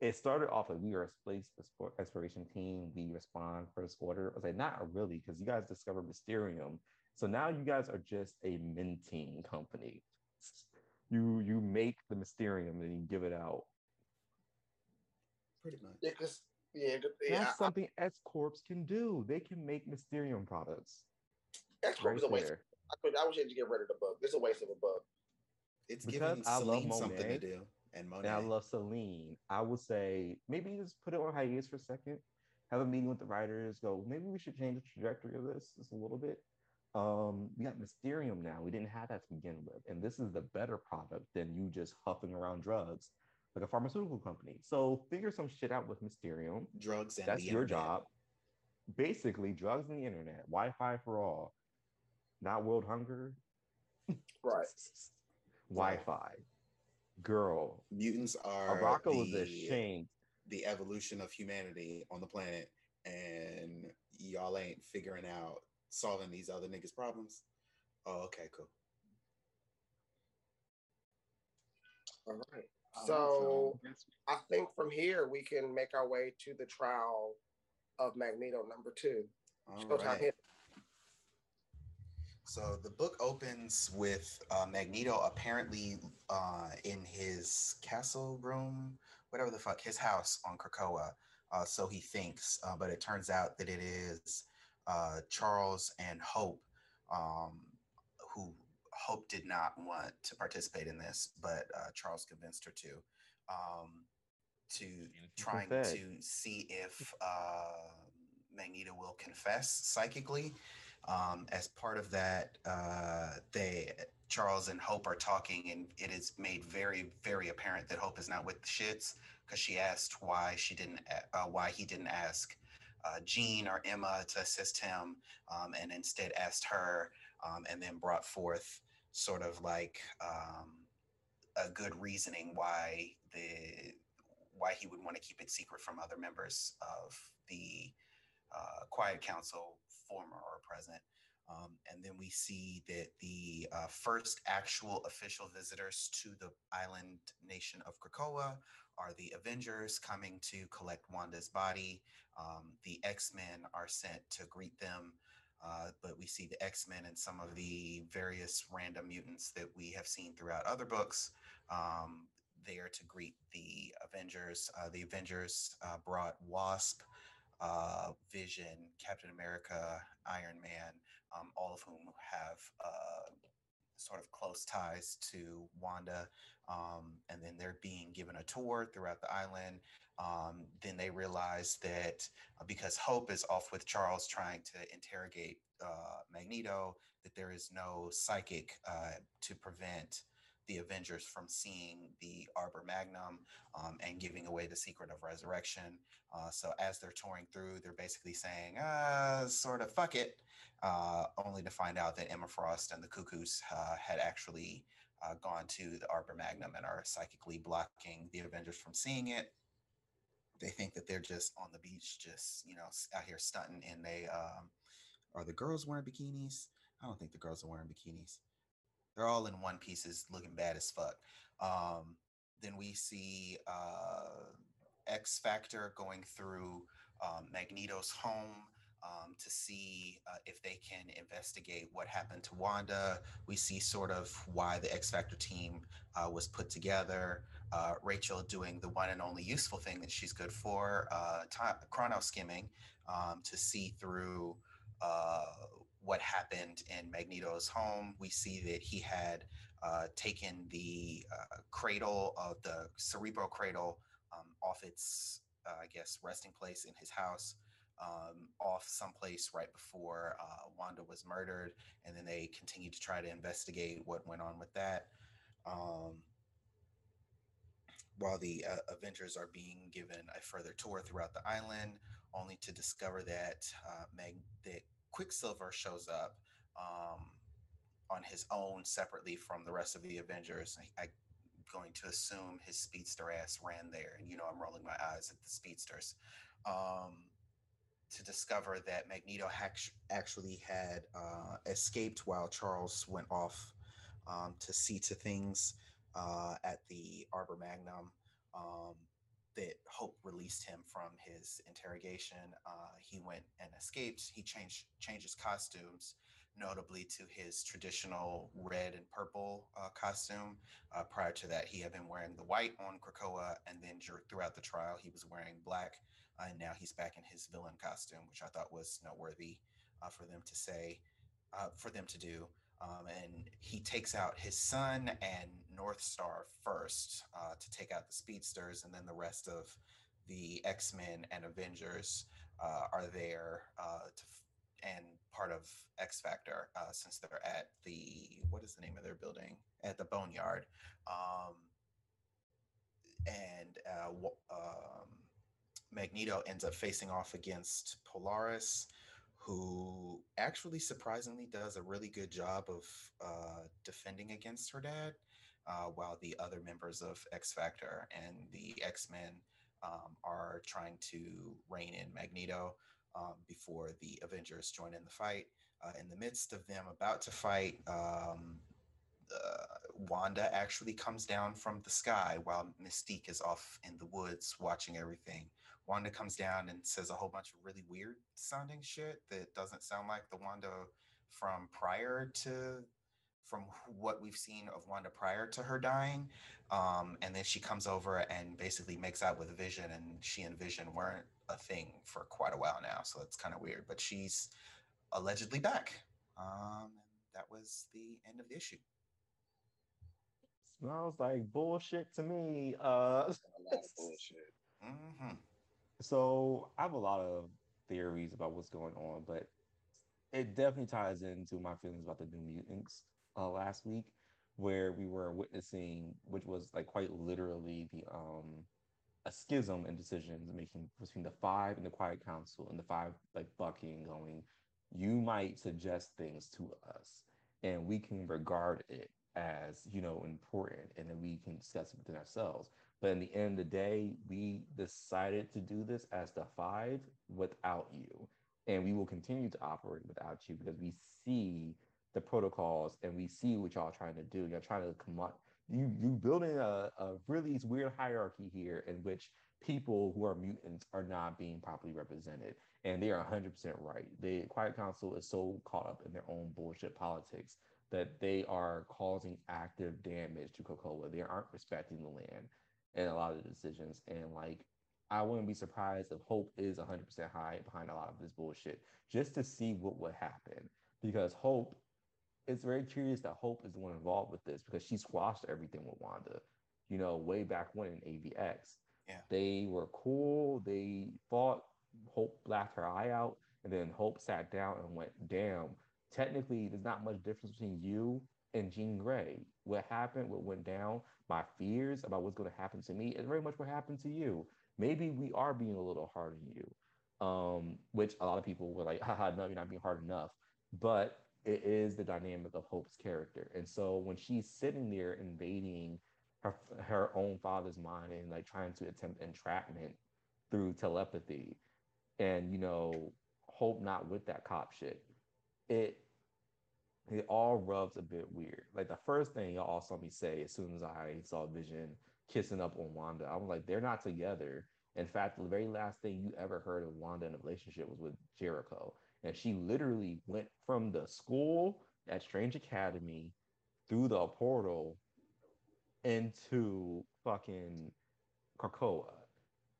it started off like we are a space exploration team. We respond first order. I was like, not really, because you guys discovered Mysterium. So now you guys are just a minting company you you make the Mysterium and you give it out. Pretty much. Yeah, because yeah, yeah, that's I, something X Corps can do. They can make Mysterium products. X Corp right is a waste. I, could, I wish get rid of the book. It's a waste of a book. It's because giving I love something to do. And Monet. And I love Selene. I would say maybe just put it on hiatus for a second. Have a meeting with the writers. Go. Maybe we should change the trajectory of this just a little bit. Um, we got Mysterium now. We didn't have that to begin with. And this is the better product than you just huffing around drugs like a pharmaceutical company. So figure some shit out with Mysterium. Drugs and that's your internet. job. Basically, drugs and the internet, Wi-Fi for all, not world hunger. Right. Wi-Fi. Girl. Mutants are Arakko is ashamed. The evolution of humanity on the planet, and y'all ain't figuring out solving these other niggas' problems. Oh, okay, cool. All right. So I think from here we can make our way to the trial of Magneto number two. All right. So the book opens with uh, Magneto apparently uh, in his castle room, whatever the fuck, his house on Krakoa. Uh, so he thinks, uh, but it turns out that it is uh, Charles and Hope, um, who Hope did not want to participate in this, but uh, Charles convinced her to, um, to trying to see if uh, Magneto will confess psychically. Um, as part of that, uh, they Charles and Hope are talking, and it is made very, very apparent that Hope is not with the shits because she asked why she didn't, uh, why he didn't ask uh, Jean or Emma to assist him, um, and instead asked her, um, and then brought forth sort of like um, a good reasoning why the why he would want to keep it secret from other members of the uh, Quiet Council, former or present. Um, and then we see that the uh, first actual official visitors to the island nation of Krakoa are the Avengers coming to collect Wanda's body. Um, the X Men are sent to greet them, uh, but we see the X Men and some of the various random mutants that we have seen throughout other books. Um, there to greet the Avengers. Uh, the Avengers uh, brought Wasp, uh, Vision, Captain America, Iron Man, um, all of whom have uh, sort of close ties to Wanda. Um, and then being given a tour throughout the island. Um, then they realize that uh, because Hope is off with Charles trying to interrogate uh, Magneto, that there is no psychic uh, to prevent the Avengers from seeing the Arbor Magnum um, and giving away the secret of resurrection. Uh, so as they're touring through, they're basically saying, uh, sort of, fuck it, uh, only to find out that Emma Frost and the Cuckoos uh, had actually uh, gone to the Arbor Magnum and are psychically blocking the Avengers from seeing it. They think that they're just on the beach, just you know, out here stunting, and they um, are the girls wearing bikinis. I don't think the girls are wearing bikinis. They're all in one pieces, looking bad as fuck. Um, then we see uh, X Factor going through um, Magneto's home um, to see uh, if they can investigate what happened to Wanda. We see sort of why the X Factor team uh, was put together. Uh, Rachel doing the one and only useful thing that she's good for, uh, t- chrono skimming um, to see through uh, what happened in Magneto's home. We see that he had uh, taken the cradle of the cerebral cradle um, off its, I guess, resting place in his house. Um, off someplace right before uh, Wanda was murdered, and then they continued to try to investigate what went on with that. Um, while the uh, Avengers are being given a further tour throughout the island, only to discover that uh, Meg- that Quicksilver shows up um, on his own separately from the rest of the Avengers. I, am going to assume his speedster ass ran there, and you know I'm rolling my eyes at the speedsters. Um, to discover that Magneto actually had uh, escaped while Charles went off um, to see to things uh, at the Arbor Magnum. Um, that Hope released him from his interrogation. Uh, he went and escaped. He changed his costumes, notably to his traditional red and purple uh, costume. Uh, prior to that, he had been wearing the white on Krakoa, and then throughout the trial, he was wearing black. Uh, and now he's back in his villain costume, which I thought was noteworthy uh, for them to say, uh, for them to do. Um, and he takes out his son and Northstar first uh, to take out the speedsters, and then the rest of the X Men and Avengers uh, are there uh, to and part of X Factor uh, since they're at the what is the name of their building at the Boneyard, um, and uh, um, Magneto ends up facing off against Polaris who actually surprisingly does a really good job of uh, defending against her dad, uh, while the other members of X Factor and the X Men um, are trying to rein in Magneto um, before the Avengers join in the fight. Uh, in the midst of them about to fight, um, Wanda actually comes down from the sky while Mystique is off in the woods watching everything. Wanda comes down and says a whole bunch of really weird sounding shit that doesn't sound like the Wanda from prior to from what we've seen of Wanda prior to her dying. Um, and then she comes over and basically makes out with Vision, and she and Vision weren't a thing for quite a while now. So it's kind of weird, but she's allegedly back. Um, and that was the end of the issue. Smells like bullshit to me. Uh, bullshit. Mm-hmm. So I have a lot of theories about what's going on, but it definitely ties into my feelings about the New Mutants uh, last week, where we were witnessing, which was like quite literally the um a schism in decisions making between the five and the Quiet Council, and the five like bucking, going, you might suggest things to us, and we can regard it as you know important, and then we can discuss it within ourselves. But in the end of the day, we decided to do this as the five without you. And we will continue to operate without you because we see the protocols and we see what y'all trying to do. You're trying to come up, you you building a, a really weird hierarchy here in which people who are mutants are not being properly represented. And they are 100% right. The Quiet Council is so caught up in their own bullshit politics that they are causing active damage to Krakoa. They aren't respecting the land in a lot of the decisions. And like, I wouldn't be surprised if Hope is 100% high behind a lot of this bullshit just to see what would happen. Because Hope, it's very curious that Hope is the one involved with this because she squashed everything with Wanda, you know, way back when in AVX. Yeah. They were cool. They fought. Hope blacked her eye out. And then Hope sat down and went, damn, technically, there's not much difference between you and Jean Grey. What happened, what went down, my fears about what's going to happen to me is very much what happened to you. Maybe we are being a little hard on you, um, which a lot of people were like, haha, no, you're not being hard enough. But it is the dynamic of Hope's character. And so when she's sitting there invading her, her own father's mind and like trying to attempt entrapment through telepathy and, you know, Hope not with that cop shit, it it all rubs a bit weird. Like the first thing y'all all saw me say as soon as I saw Vision kissing up on Wanda, I was like, they're not together. In fact, the very last thing you ever heard of Wanda in a relationship was with Jericho. And she literally went from the school at Strange Academy through the portal into fucking Krakoa.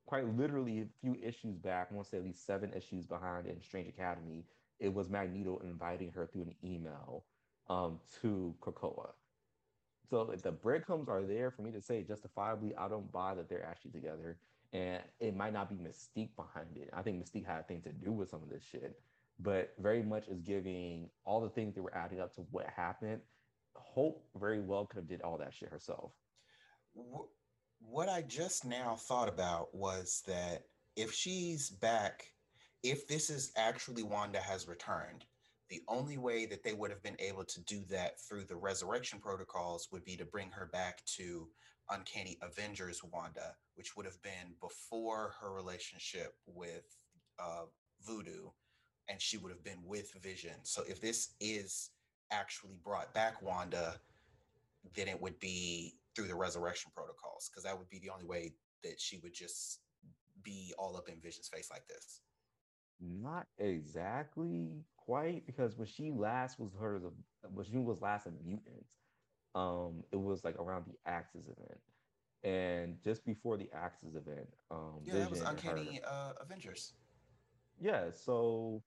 Quite literally, a few issues back, I want to say at least seven issues behind in Strange Academy, it was Magneto inviting her through an email um, to Krakoa. So if the breadcrumbs are there for me to say justifiably, I don't buy that they're actually together. And it might not be Mystique behind it. I think Mystique had a thing to do with some of this shit, but very much is giving all the things that were adding up to what happened. Hope very well could have did all that shit herself. What I just now thought about was that if she's back, if this is actually Wanda has returned, the only way that they would have been able to do that through the resurrection protocols would be to bring her back to Uncanny Avengers Wanda, which would have been before her relationship with uh, Voodoo, and she would have been with Vision. So if this is actually brought back Wanda, then it would be through the resurrection protocols, because that would be the only way that she would just be all up in Vision's face like this. Not exactly quite because when she last was heard of when she was last a mutant, um, it was like around the Axis event. And just before the Axis event, um Yeah, that was Uncanny uh, Avengers. Yeah, so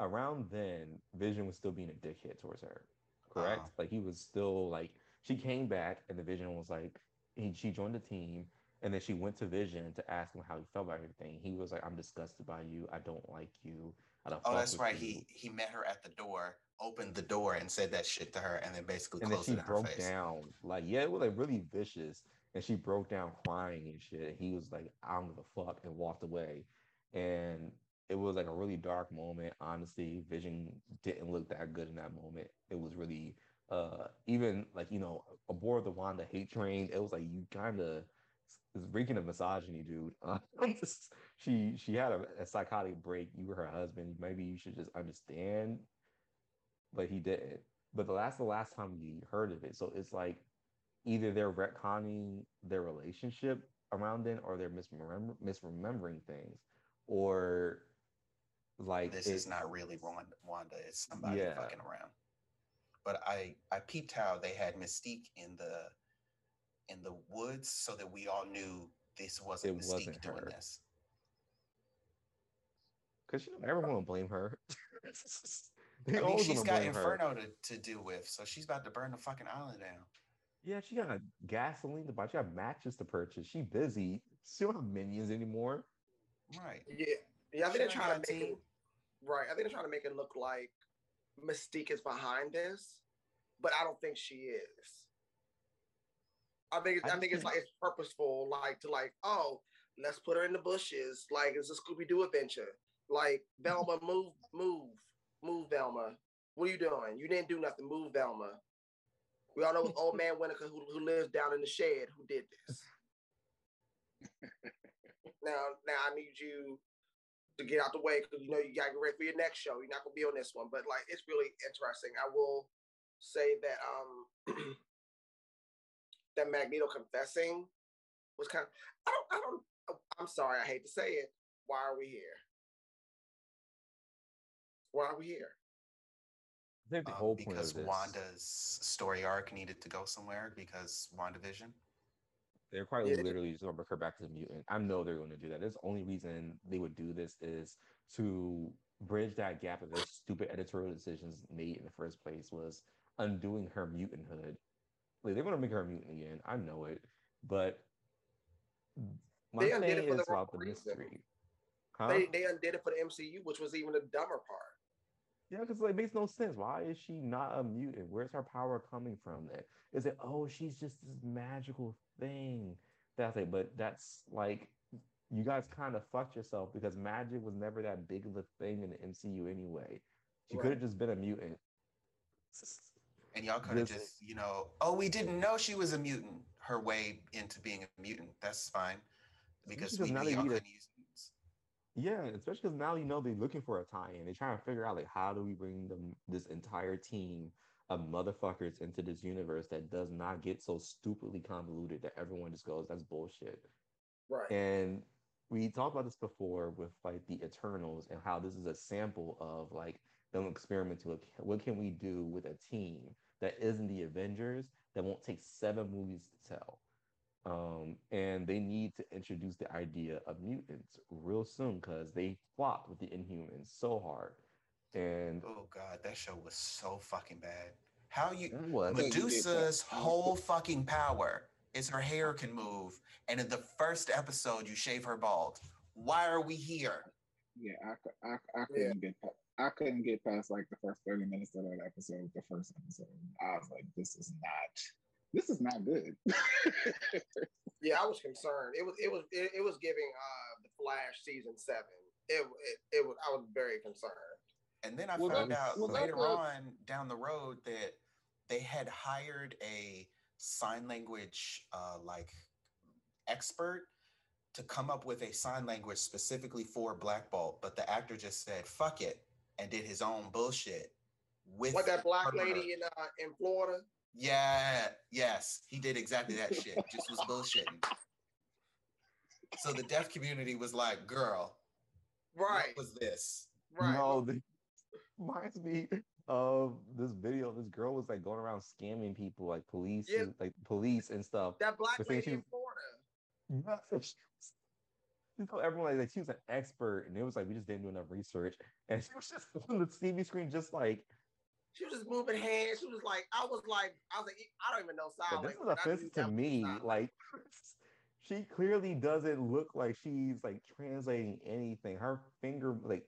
around then, Vision was still being a dickhead towards her. Correct? Uh-huh. Like he was still like she came back and the Vision was like he, she joined the team and then she went to Vision to ask him how he felt about everything. He was like, "I'm disgusted by you. I don't like you. I don't." Oh, that's right. He he met her at the door, opened the door, and said that shit to her, and then basically and closed then she broke down. Like yeah, it was like really vicious, and she broke down crying and shit. He was like, "I don't give a fuck," and walked away. And it was like a really dark moment. Honestly, Vision didn't look that good in that moment. It was really uh even like you know aboard the Wanda hate train. It was like you kind of is reeking of misogyny, dude. Uh, she she had a, a, psychotic break. You were her husband. Maybe you should just understand, but he didn't. But the last the last time we heard of it, so it's like either they're retconning their relationship around then, or they're misremember, misremembering things, or like this is not really Wanda. It's somebody yeah. fucking around. But I I peeped how they had Mystique in the in the woods so that we all knew this wasn't it Mystique wasn't doing her. this. Because you know, everyone will blame her. I mean, she's got Inferno to, to deal with, so she's about to burn the fucking island down. Yeah, she got gasoline to buy. She got matches to purchase. She busy. She don't have minions anymore. Right. Yeah. Yeah, I think they're trying to make it right. I think they're trying to make it look like Mystique is behind this, but I don't think she is. I think I, I think it's like it's purposeful, like to like, oh, let's put her in the bushes, like it's a Scooby Doo adventure. Like Velma, move, move, move, Velma. What are you doing? You didn't do nothing. Move, Velma. We all know old man Winneker who, who lives down in the shed who did this. now, now I need you to get out the way because you know you gotta get ready for your next show. You're not gonna be on this one, but like it's really interesting. I will say that um that Magneto confessing was kind of I don't I don't oh, I'm sorry, I hate to say it. Why are we here? Why are we here? I think the um, whole point because Wanda's story arc needed to go somewhere because WandaVision. They're quite yeah. literally just gonna bring her back to the mutant. I know they're going to do that. The only reason they would do this is to bridge that gap of their stupid editorial decisions made in the first place was undoing her mutanthood like, they're gonna make her a mutant again. I know it, but my they thing is the about the mystery. Huh? They they undid it for the MCU, which was even the dumber part. Yeah, because like, it makes no sense. Why is she not a mutant? Where's her power coming from? Then is it? Oh, she's just this magical thing. That's it. But that's like you guys kind of fucked yourself because magic was never that big of a thing in the MCU anyway. She right. could have just been a mutant and y'all could have just, you know, oh, we didn't know she was a mutant. Her way into being a mutant. That's fine because we now y'all couldn't use mutants. Yeah, especially because now you know they're looking for a tie-in. They're trying to figure out like how do we bring them this entire team of motherfuckers into this universe that does not get so stupidly convoluted that everyone just goes, that's bullshit. Right. And we talked about this before with like the Eternals and how this is a sample of like them experimenting to what can we do with a team that isn't the Avengers that won't take seven movies to tell. Um, and they need to introduce the idea of mutants real soon because they flopped with the Inhumans so hard. And oh god, that show was so fucking bad. How you Medusa's whole fucking power is her hair can move, and in the first episode you shave her bald. Why are we here? Yeah, I, I, I couldn't yeah. get I couldn't get past like the first 30 minutes of that episode, the first episode. I was like, this is not this is not good. yeah, I was concerned. It was it was it, it was giving uh the Flash season seven. It, it it was I was very concerned. And then I well, found out well, later on down the road that they had hired a sign language uh, like expert to come up with a sign language specifically for Black Bolt, but the actor just said "fuck it" and did his own bullshit. With what that black her. lady in uh, in Florida? Yeah, yes, he did exactly that shit. Just was bullshitting. So the deaf community was like, "Girl, right? What was this?" Right. No, the, reminds me of this video. This girl was like going around scamming people, like police, yeah. and, like police and stuff. That black lady in Florida. she told everyone like, she was an expert, and it was like we just didn't do enough research, and she was just on the TV screen, just like she was just moving hands. She was like, I was like, I was like, I don't even know sign This is offensive to me. Like, she clearly doesn't look like she's like translating anything. Her finger, like,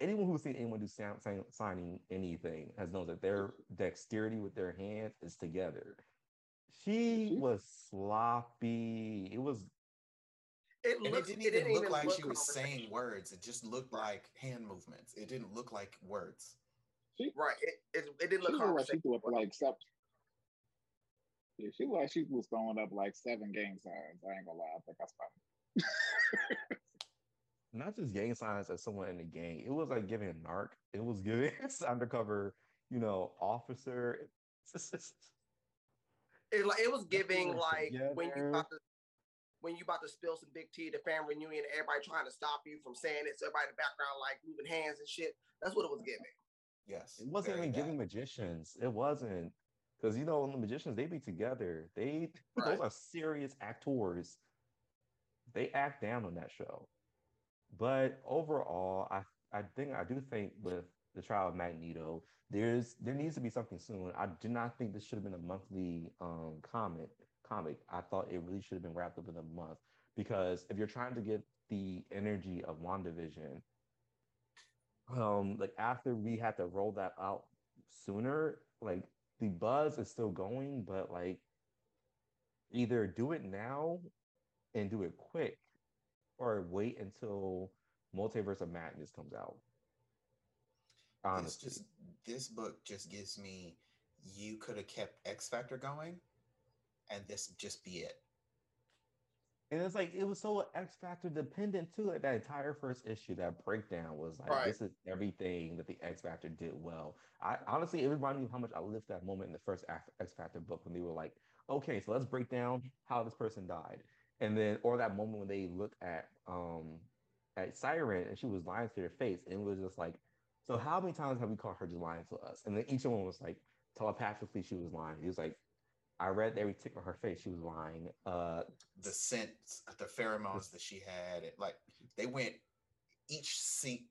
anyone who's seen anyone do sound, sign, signing anything has known that their dexterity with their hands is together. She was sloppy. It was. It, looked, it didn't even it didn't look even like look she was saying words. It just looked like hand movements. It didn't look like words. She, right. It, it, it didn't look like she threw up like seven. Yeah, she like she was throwing up like seven gang signs. I ain't gonna lie. I think that's funny. Not just gang signs as someone in the gang. It was like giving a narc. It was giving undercover, you know, officer. it like it was giving like when you about to when you about to spill some big tea, the family reunion, everybody trying to stop you from saying it. So everybody in the background like moving hands and shit. That's what it was giving. Yes. It wasn't even bad. giving magicians. It wasn't. Because you know, the magicians, they be together. They right. those are serious actors. They act down on that show. But overall, I I think I do think with the trial of Magneto, there's there needs to be something soon. I do not think this should have been a monthly um comic comic. I thought it really should have been wrapped up in a month. Because if you're trying to get the energy of WandaVision um like after we had to roll that out sooner like the buzz is still going but like either do it now and do it quick or wait until multiverse of madness comes out honestly just this book just gives me you could have kept x factor going and this just be it and it's like it was so X Factor dependent too. Like that entire first issue, that breakdown was like right. this is everything that the X Factor did well. I honestly, it reminded me of how much I lived that moment in the first X Factor book when they were like, okay, so let's break down how this person died, and then or that moment when they looked at um at Siren and she was lying to their face, and it was just like, so how many times have we caught her just lying to us? And then each one was like telepathically she was lying. He was like, I read every tick on her face. She was lying. Uh, the scent, the pheromones that she had, like they went each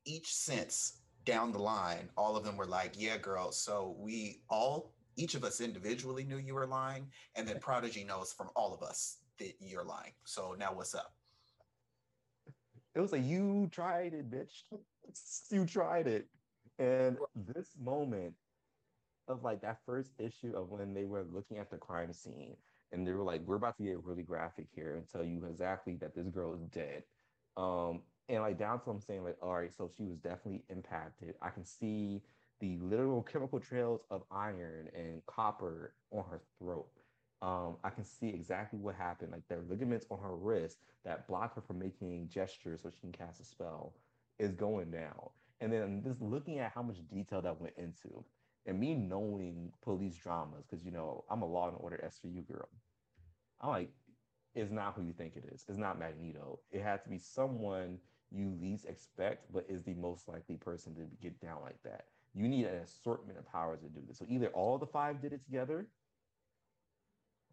each sense down the line. All of them were like, "Yeah, girl." So we all, each of us individually knew you were lying, and then Prodigy knows from all of us that you're lying. So now what's up? It was like you tried it, bitch. you tried it, and this moment of like that first issue of when they were looking at the crime scene and they were like, we're about to get really graphic here and tell you exactly that this girl is dead. Um, and like down to them saying like, all right, so she was definitely impacted. I can see the literal chemical trails of iron and copper on her throat. Um, I can see exactly what happened. Like the ligaments on her wrist that block her from making gestures so she can cast a spell is going down. And then just looking at how much detail that went into and me knowing police dramas, because you know I'm a Law and Order SVU girl. I'm like, it's not who you think it is. It's not Magneto. It had to be someone you least expect, but is the most likely person to get down like that. You need an assortment of powers to do this. So either all the five did it together,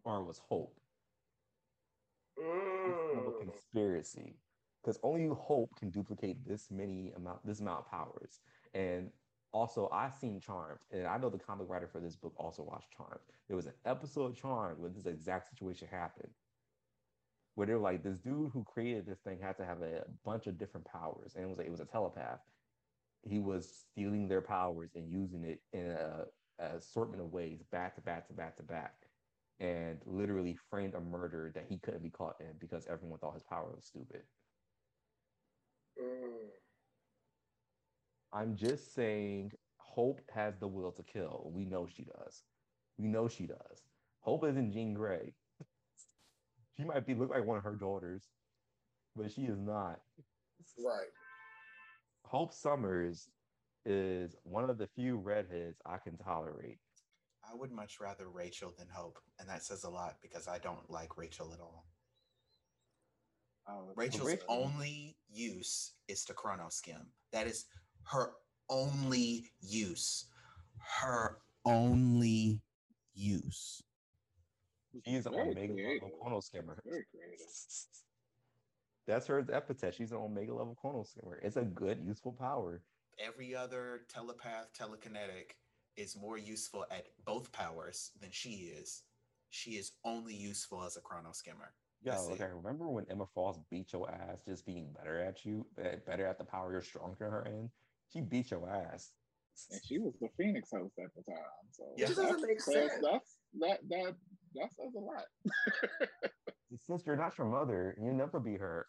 or it was Hope. Mm. a conspiracy, because only Hope can duplicate this many amount, this amount of powers. And Also, I seen Charmed, and I know the comic writer for this book also watched Charmed. There was an episode of Charmed where this exact situation happened, where they're like, this dude who created this thing had to have a bunch of different powers, and it was like, it was a telepath. He was stealing their powers and using it in a, a assortment of ways, back to back to back to back, and literally framed a murder that he couldn't be caught in because everyone thought his power was stupid. Mm. I'm just saying Hope has the will to kill. We know she does. We know she does. Hope isn't Jean Grey. she might be look like one of her daughters, but she is not. Right. Hope Summers is one of the few redheads I can tolerate. I would much rather Rachel than Hope, and that says a lot because I don't like Rachel at all. Oh, Rachel's Rachel. only use is to chrono skim. That is her only use. Her only use. She's an omega level chrono skimmer. That's her epithet. She's an omega level chrono skimmer. It's a good, useful power. Every other telepath, telekinetic is more useful at both powers than she is. She is only useful as a chrono skimmer. Yeah, okay. I remember when Emma Frost beat your ass just being better at you, eh, better at the power you're stronger her in. She beat your ass. And she was the Phoenix host at the time. So yeah, it doesn't make sense. That's that that that says a lot. Since you're not your mother, You'll never be her.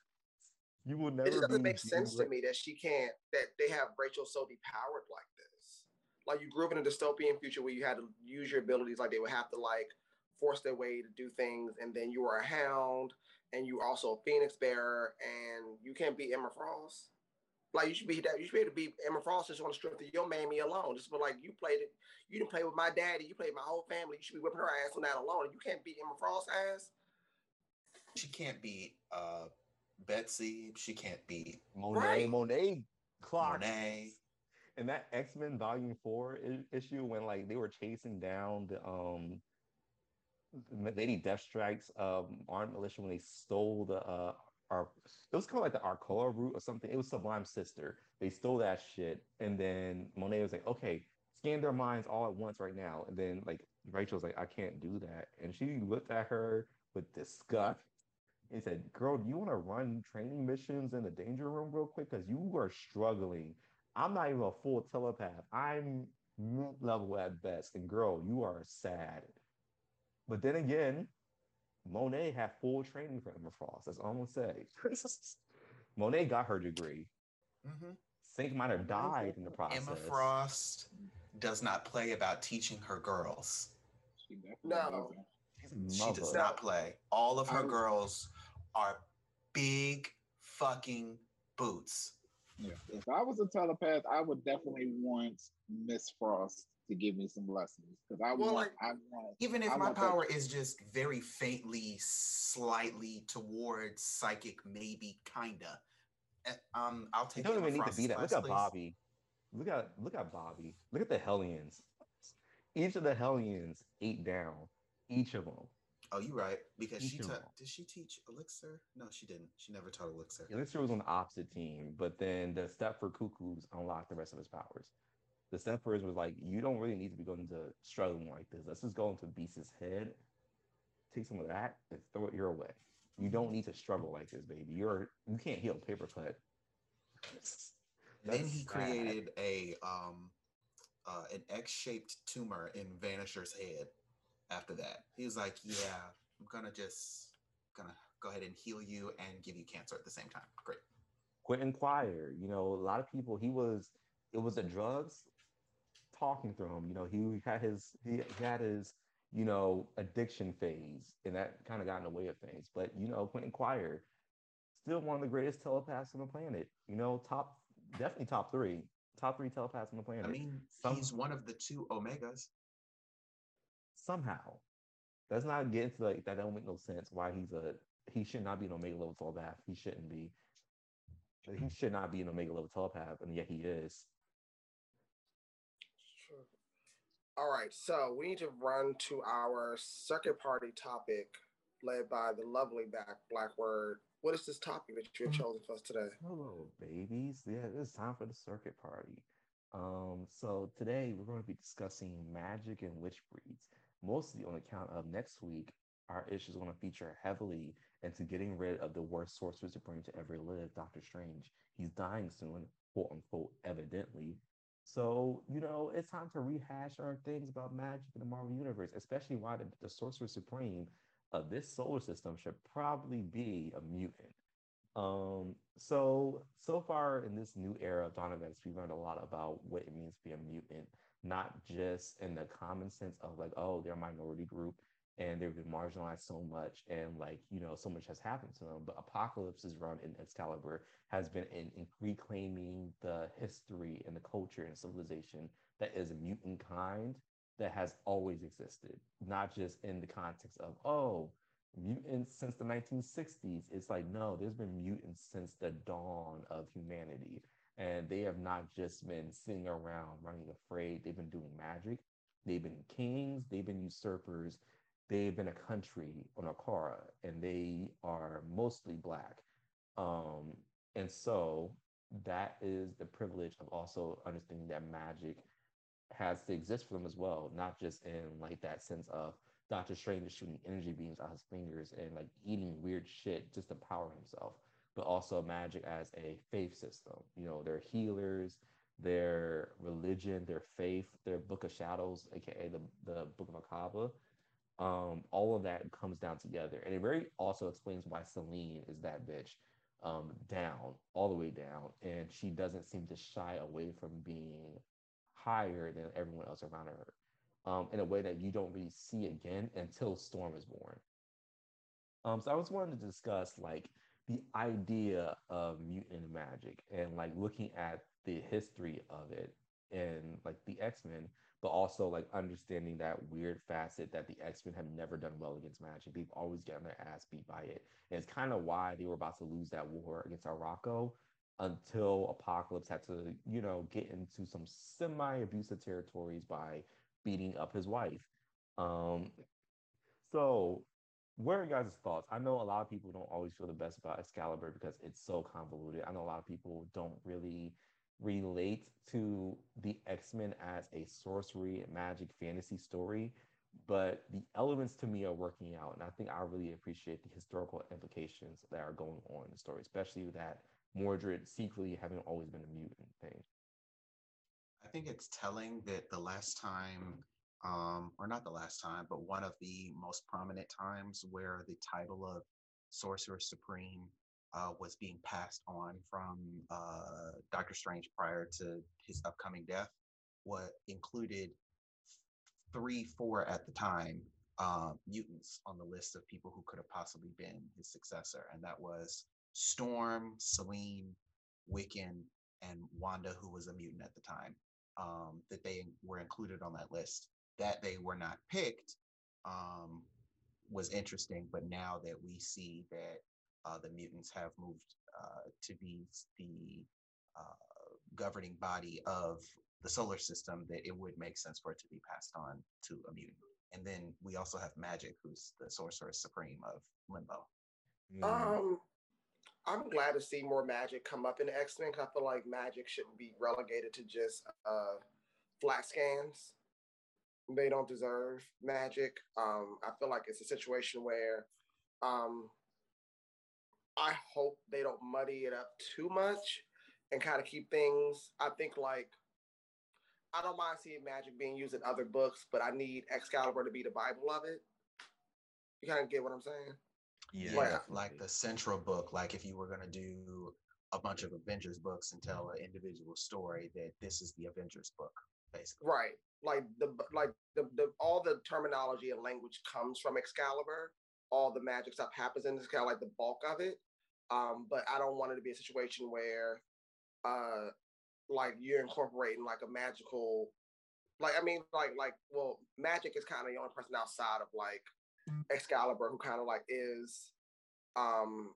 You will never. It doesn't make sense to me that she can't. That they have Rachel so depowered like this. Like you grew up in a dystopian future where you had to use your abilities. Like they would have to like force their way to do things, and then you are a hound, and you also a phoenix bearer, and you can't beat Emma Frost. Like you should be that you should be able to be Emma Frost just on the strength of your mammy alone. Just but like you played it, you didn't play with my daddy, you played my whole family. You should be whipping her ass on that alone. You can't beat Emma Frost's ass. She can't beat uh, Betsy. She can't beat Monet. Right. Monet Clark. Monet. And that X Men Volume Four issue when like they were chasing down the um Lady Deathstrike's um armed militia when they stole the uh our it was called like the Arcola root or something. It was Sublime Sister. They stole that shit, and then Monet was like, "Okay, scan their minds all at once right now." And then like Rachel was like, "I can't do that," and she looked at her with disgust and said, "Girl, do you want to run training missions in the danger room real quick? Because you are struggling. I'm not even a full telepath. I'm level at best, and girl, you are sad." But then again, Monet had full training for Emma Frost. That's all I'm gonna say. Monet got her degree. Mm-hmm. Synch might have died in the process. Emma Frost does not play about teaching her girls. No, she does not play. All of her girls are big fucking boots. Yeah. If I was a telepath, I would definitely want Miss Frost to give me some lessons because I well, want, like, I want. Even if I my power that. is just very faintly, slightly towards psychic, maybe kinda. Eh, um, I'll take. You don't even need to be that. Look at Bobby. Look at look at Bobby. Look at the Hellions. Each of the Hellions ate down each of them. Oh, you're right. Because each she ta- did she teach Elixir? No, she didn't. She never taught Elixir. Elixir was on the opposite team, but then the Stepford Cuckoos unlocked the rest of his powers the Stepfords was like, you don't really need to be going to struggling like this. Let's just go into Beast's head, take some of that, and throw it your way. You don't need to struggle like this, baby. You're you can't heal paper cut. then he created a um uh, an X-shaped tumor in Vanisher's head. After that, he was like, "Yeah, I'm gonna just gonna go ahead and heal you and give you cancer at the same time." Great. Quentin Quire, you know, a lot of people. He was. It was the drugs talking through him. You know, he had his he, had his you know addiction phase, and that kind of got in the way of things. But you know, Quentin Quire, still one of the greatest telepaths on the planet. You know, top definitely top three, top three telepaths on the planet. I mean, Some, he's one of the two Omegas. Somehow, does not get into like that. Don't make no sense. Why he's a he should not be an Omega level telepath. He shouldn't be. He should not be an Omega level telepath, and yet he is. All right, so we need to run to our circuit party topic led by the lovely Black Black Word. What is this topic that you have mm-hmm. chosen for us today? Hello, babies. Yeah, it's time for the circuit party. Um, so today we're going to be discussing magic and witch breeds, mostly on account of next week. Our issue is going to feature heavily into getting rid of the worst sorcerer bring to ever live, Doctor Strange. He's dying soon, quote unquote, evidently. So, you know, it's time to rehash our things about magic in the Marvel Universe, especially why the, the Sorcerer Supreme of this solar system should probably be a mutant. Um, so so far in this new era of Dawn events, we've learned a lot about what it means to be a mutant, not just in the common sense of like, oh, they're a minority group and they've been marginalized so much and like you know so much has happened to them. But apocalypse's run in excalibur has been in, in reclaiming the history and the culture and civilization that is a mutant kind that has always existed not just in the context of oh mutants since the 1960s it's like no there's been mutants since the dawn of humanity and they have not just been sitting around running afraid. They've been doing magic. They've been kings. They've been usurpers they've been a country on Akara and they are mostly black. Um, and so that is the privilege of also understanding that magic has to exist for them as well, not just in like that sense of Doctor Strange shooting energy beams out his fingers and like eating weird shit just to power himself, but also magic as a faith system. You know, they're healers, their religion, their faith, their book of shadows, aka the, the book of Akkaba um, all of that comes down together. And it very also explains why Selene is that bitch um, down, all the way down. And she doesn't seem to shy away from being higher than everyone else around her um, in a way that you don't really see again until Storm is born. Um, so I was wanting to discuss like the idea of mutant magic and like looking at the history of it and like the X-Men but also like understanding that weird facet that the X-Men have never done well against magic. They've always gotten their ass beat by it. And it's kind of why they were about to lose that war against Arakko until Apocalypse had to, you know, get into some semi-abusive territories by beating up his wife. Um, so what are your guys' thoughts? I know a lot of people don't always feel the best about Excalibur because it's so convoluted. I know a lot of people don't really relate to the X-Men as a sorcery magic fantasy story, but the elements to me are working out. And I think I really appreciate the historical implications that are going on in the story, especially that Mordred secretly having always been a mutant thing. I think it's telling that the last time, um, or not the last time, but one of the most prominent times where the title of Sorcerer Supreme uh, was being passed on from uh, Doctor Strange prior to his upcoming death, what included three, four at the time uh, mutants on the list of people who could have possibly been his successor, and that was Storm, Selene, Wiccan, and Wanda, who was a mutant at the time. Um, that they were included on that list. That they were not picked um, was interesting, but now that we see that uh, the mutants have moved uh, to be the uh, governing body of the solar system, that it would make sense for it to be passed on to a mutant. And then we also have Magic, who's the sorcerer supreme of Limbo. Mm. Um, I'm glad to see more Magic come up in X Men. I feel like Magic shouldn't be relegated to just uh, flat scans. They don't deserve Magic. Um, I feel like it's a situation where um, I hope they don't muddy it up too much and kind of keep things. I think like I don't mind seeing magic being used in other books, but I need Excalibur to be the Bible of it. You kind of get what I'm saying? Yeah, like, like the central book. Like if you were gonna do a bunch of Avengers books and tell an individual story, that this is the Avengers book, basically. Right. Like the like the, the all the terminology and language comes from Excalibur. All the magic stuff happens in this kind of like the bulk of it. Um, but I don't want it to be a situation where, uh, like you're incorporating like a magical, like I mean, like like well, magic is kind of the only person outside of like Excalibur who kind of like is, um,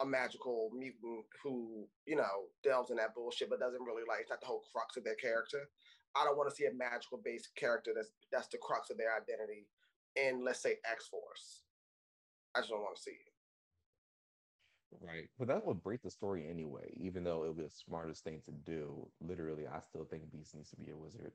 a magical mutant who you know delves in that bullshit, but doesn't really like it's not the whole crux of their character. I don't want to see a magical based character that's that's the crux of their identity in let's say X Force. I just don't want to see it. Right. But that would break the story anyway, even though it would be the smartest thing to do. Literally, I still think Beast needs to be a wizard.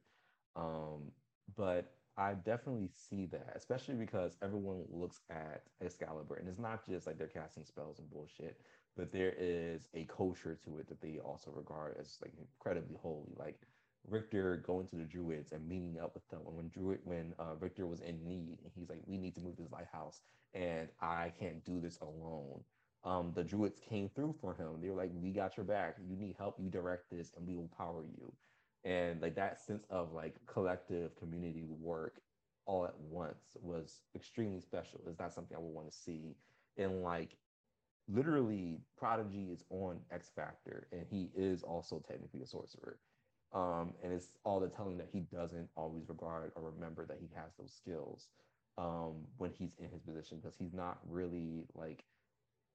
Um, but I definitely see that, especially because everyone looks at Excalibur, and it's not just like they're casting spells and bullshit, but there is a culture to it that they also regard as like incredibly holy. Like Rictor going to the Druids and meeting up with them. And when Druid, when uh, Rictor was in need, and he's like, "We need to move this lighthouse, and I can't do this alone." Um, the Druids came through for him. They were like, "We got your back. You need help. You direct this, and we will power you." And like that sense of like collective community work all at once was extremely special. It's not something I would want to see in like literally Prodigy is on X Factor and he is also technically a sorcerer. Um, and it's all the telling that he doesn't always regard or remember that he has those skills um, when he's in his position because he's not really like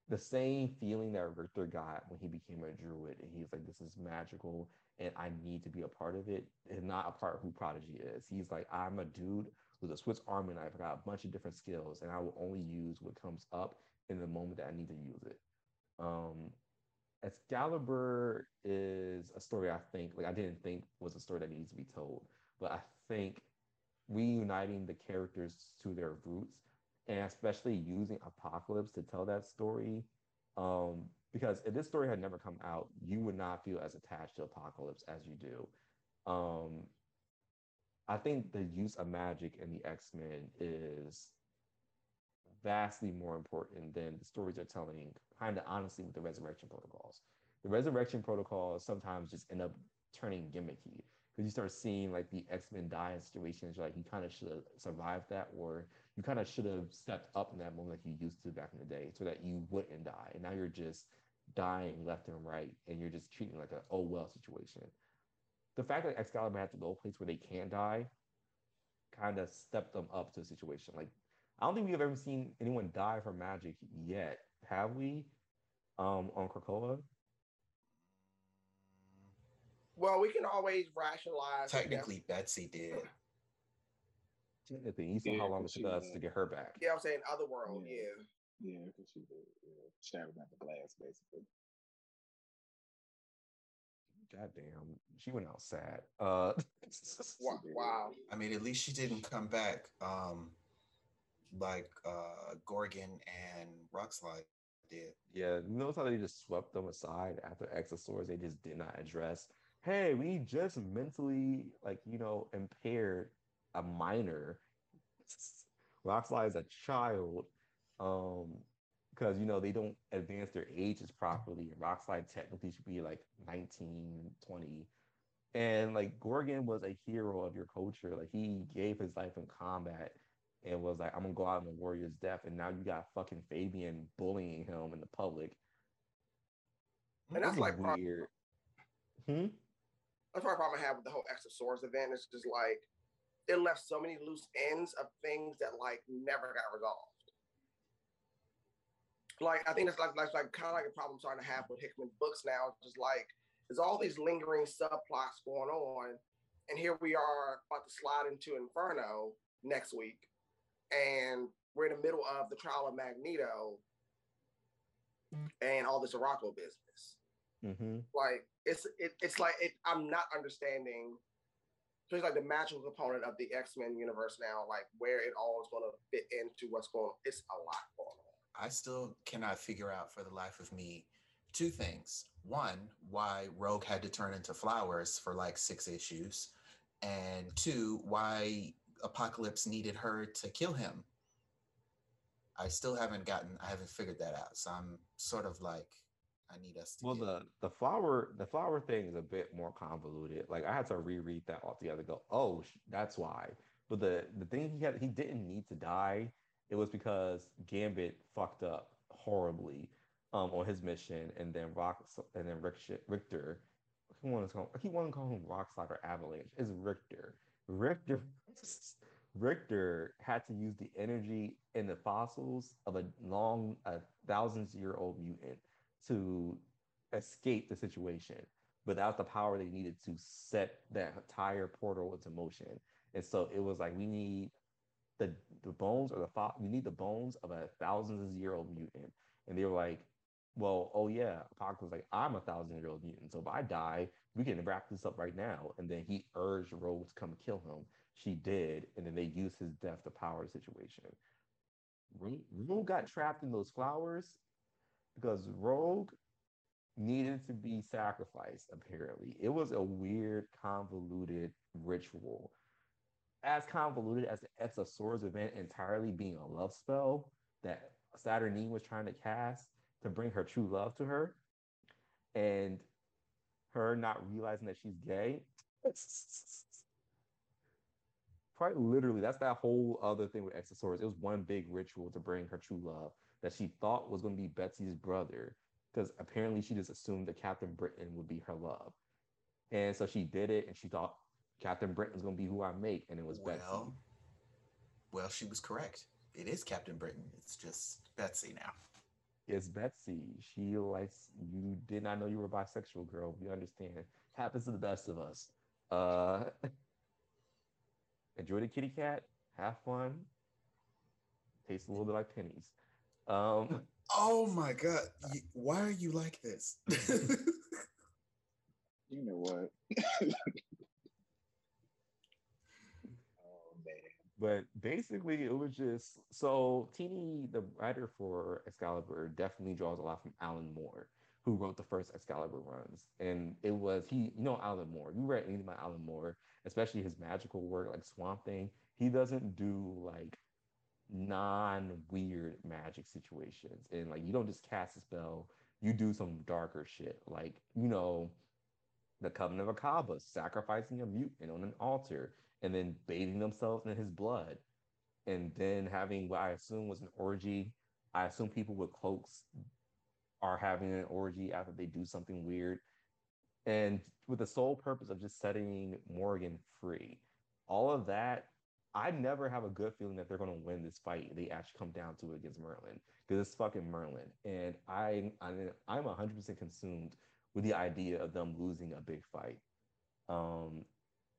the same feeling that Rictor got when he became a druid and he's like, this is magical and I need to be a part of it. And not a part of who Prodigy is. He's like, I'm a dude with a Swiss Army knife. I got a bunch of different skills and I will only use what comes up in the moment that I need to use it. Um, Excalibur is a story I think, like I didn't think was a story that needs to be told, but I think reuniting the characters to their roots and especially using Apocalypse to tell that story. Um, because if this story had never come out, you would not feel as attached to Apocalypse as you do. Um, I think the use of magic in the X Men is vastly more important than the stories they're telling, kind of honestly, with the resurrection protocols. The resurrection protocols sometimes just end up turning gimmicky because you start seeing like the X Men die in situations like you kind of should have survived that, or you kind of should have stepped up in that moment like you used to back in the day, so that you wouldn't die. And now you're just dying left and right, and you're just treating like an oh well situation. The fact that Excalibur had to go a place where they can't die kind of stepped them up to a situation. Like I don't think we've ever seen anyone die from magic yet, have we? Um, on Krakoa. Well, we can always rationalize. Technically, Betsy did. Technically, you saw yeah, how long it took us to get her back. Yeah, I'm saying Otherworld. Yeah, yeah, because yeah, she did yeah, shattered at the glass, basically. Goddamn, she went out sad. Uh, wow. I mean, at least she didn't come back. Um, like uh, Gorgon and Rockslide did. Yeah, notice how they just swept them aside after X of Swords. They just did not address. Hey, we just mentally, like you know, impaired a minor. Rockslide is a child, um, because you know they don't advance their ages properly. Rockslide technically should be like 19, 20. And like Gorgon was a hero of your culture. Like he gave his life in combat and was like, I'm gonna go out in the warrior's death, and now you got fucking Fabian bullying him in the public. And that's like weird. Hmm? That's part of the problem I have with the whole X of Swords event. It's just like it left so many loose ends of things that like never got resolved. Like I think that's like that's like kind of like a problem I'm starting to have with Hickman books now. Just like there's all these lingering subplots going on, and here we are about to slide into Inferno next week, and we're in the middle of the trial of Magneto and all this Arakko business. Mm-hmm. Like it's it, it's like it, I'm not understanding. So it's like the magical component of the X Men universe now, like where it all is going to fit into what's going. It's a lot going on. I still cannot figure out for the life of me two things. One, why Rogue had to turn into flowers for like six issues, and two, why Apocalypse needed her to kill him. I still haven't gotten, I haven't figured that out. So I'm sort of like, I need us Well, get... the the flower the flower thing is a bit more convoluted. Like I had to reread that altogether. Go, oh, that's why. But the the thing he had, he didn't need to die. It was because Gambit fucked up horribly um, on his mission, and then Rock and then Rictor. Rictor I want to call, I keep wanting to call him Rockslide or Avalanche. Is Rictor. Rictor Rictor had to use the energy in the fossils of a long, a thousands year old mutant to escape the situation without the power they needed to set that entire portal into motion. And so it was like we need the the bones or the fo- we need the bones of a thousands year old mutant. And they were like, well, oh yeah, Apocalypse like, I'm a thousand year old mutant. So if I die, we can wrap this up right now. And then he urged Rogue to come kill him. She did, and then they used his death to power the situation. Rogue got trapped in those flowers because Rogue needed to be sacrificed, apparently. It was a weird, convoluted ritual. As convoluted as the X of Swords event entirely being a love spell that Saturnyne was trying to cast to bring her true love to her, and her not realizing that she's gay. Quite literally, that's that whole other thing with Swords. It was one big ritual to bring her true love that she thought was going to be Betsy's brother, because apparently she just assumed that Captain Britain would be her love. And so she did it, and she thought Captain Britain was going to be who I make, and it was well, Betsy. Well, she was correct. It is Captain Britain. It's just Betsy now. It's Betsy. She likes you. Did not know you were a bisexual, girl. We understand. Happens to the best of us. Uh, enjoy the kitty cat. Have fun. Tastes a little bit like pennies. Um, oh my god! Why are you like this? you know what? But basically it was just so Tini, the writer for Excalibur, definitely draws a lot from Alan Moore, who wrote the first Excalibur runs. And it was he, you know, Alan Moore. You read anything about Alan Moore, especially his magical work like Swamp Thing. He doesn't do like non-weird magic situations. And like you don't just cast a spell, you do some darker shit. Like, you know, the covenant of Akkaba, sacrificing a mutant on an altar and then bathing themselves in his blood, and then having what I assume was an orgy. I assume people with cloaks are having an orgy after they do something weird, and with the sole purpose of just setting Morgan free. All of that, I never have a good feeling that they're going to win this fight. They actually come down to it against Merlin because it's fucking Merlin, and I, I'm 100% consumed with the idea of them losing a big fight. Um,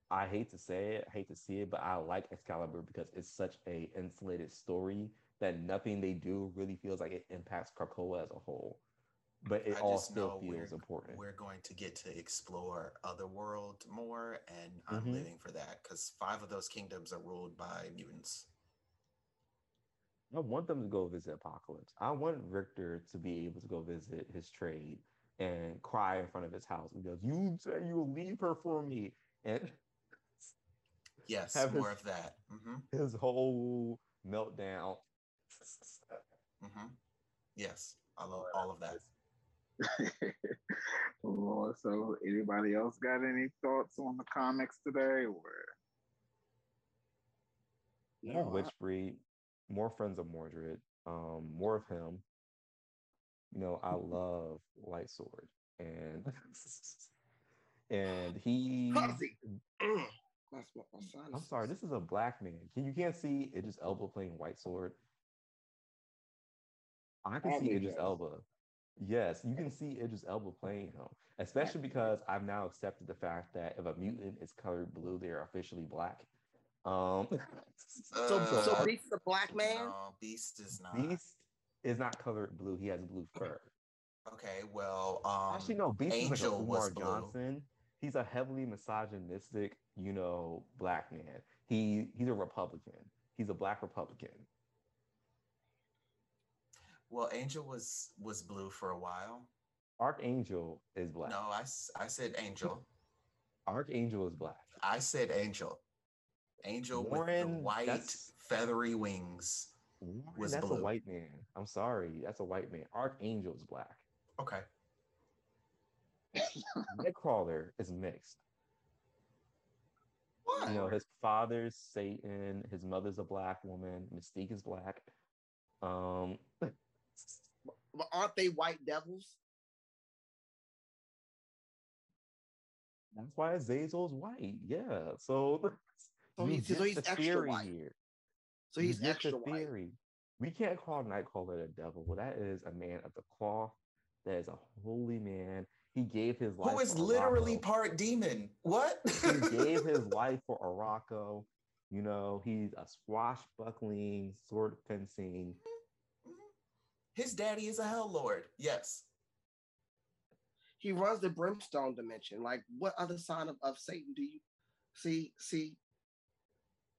I hate to say it, I hate to see it, but I like Excalibur because it's such a insulated story that nothing they do really feels like it impacts Krakoa as a whole. But it I all still feels important. We're going to get to explore other Otherworld more, and I'm mm-hmm. living for that because five of those kingdoms are ruled by mutants. I want them to go visit Apocalypse. I want Rictor to be able to go visit his trade and cry in front of his house. and goes, "You say you'll leave her for me," and Yes, have more his, of that. Mm-hmm. His whole meltdown. Mm-hmm. Yes, I love all of that. Lord, so anybody else got any thoughts on the comics today, or? Yeah, Witchbreed, more friends of Mordred, um, more of him. You know, I love Light Sword, and and he. That's what my son. I'm sorry. This is a black man. Can you can't see Idris Elba playing White Sword? I can see Idris Elba. Yes, you can see Idris Elba playing him, especially because I've now accepted the fact that if a mutant is colored blue, they are officially black. Um, so, uh, so Beast is a black man. No, Beast is not. Beast is not colored blue. He has blue fur. Okay, well, um, actually no. Beast Angel is like a Umar Johnson. He's a heavily misogynistic you know, black man. He he's a Republican. He's a black Republican. Well, Angel was was blue for a while. Archangel is black. No, I, I said Angel. Archangel is black. I said Angel. Angel Warren, with the white feathery wings Warren, was that's blue. a white man. I'm sorry, that's a white man. Archangel is black. Okay. Nightcrawler is mixed. What? You know, his father's Satan, his mother's a black woman, Mystique is black. Um but aren't they white devils? That's why Azazel's white. Yeah. So, so, he's, so he's extra white. Here. So he's extra theory. White. We can't call Nightcrawler a devil. Well, that is a man of the cloth. That is a holy man. He gave his life. Who is literally part demon? What? he gave his life for Arakko. You know, he's a swashbuckling, sword fencing. His daddy is a hell lord. Yes. he runs the brimstone dimension. Like, what other sign of, of Satan do you see? See,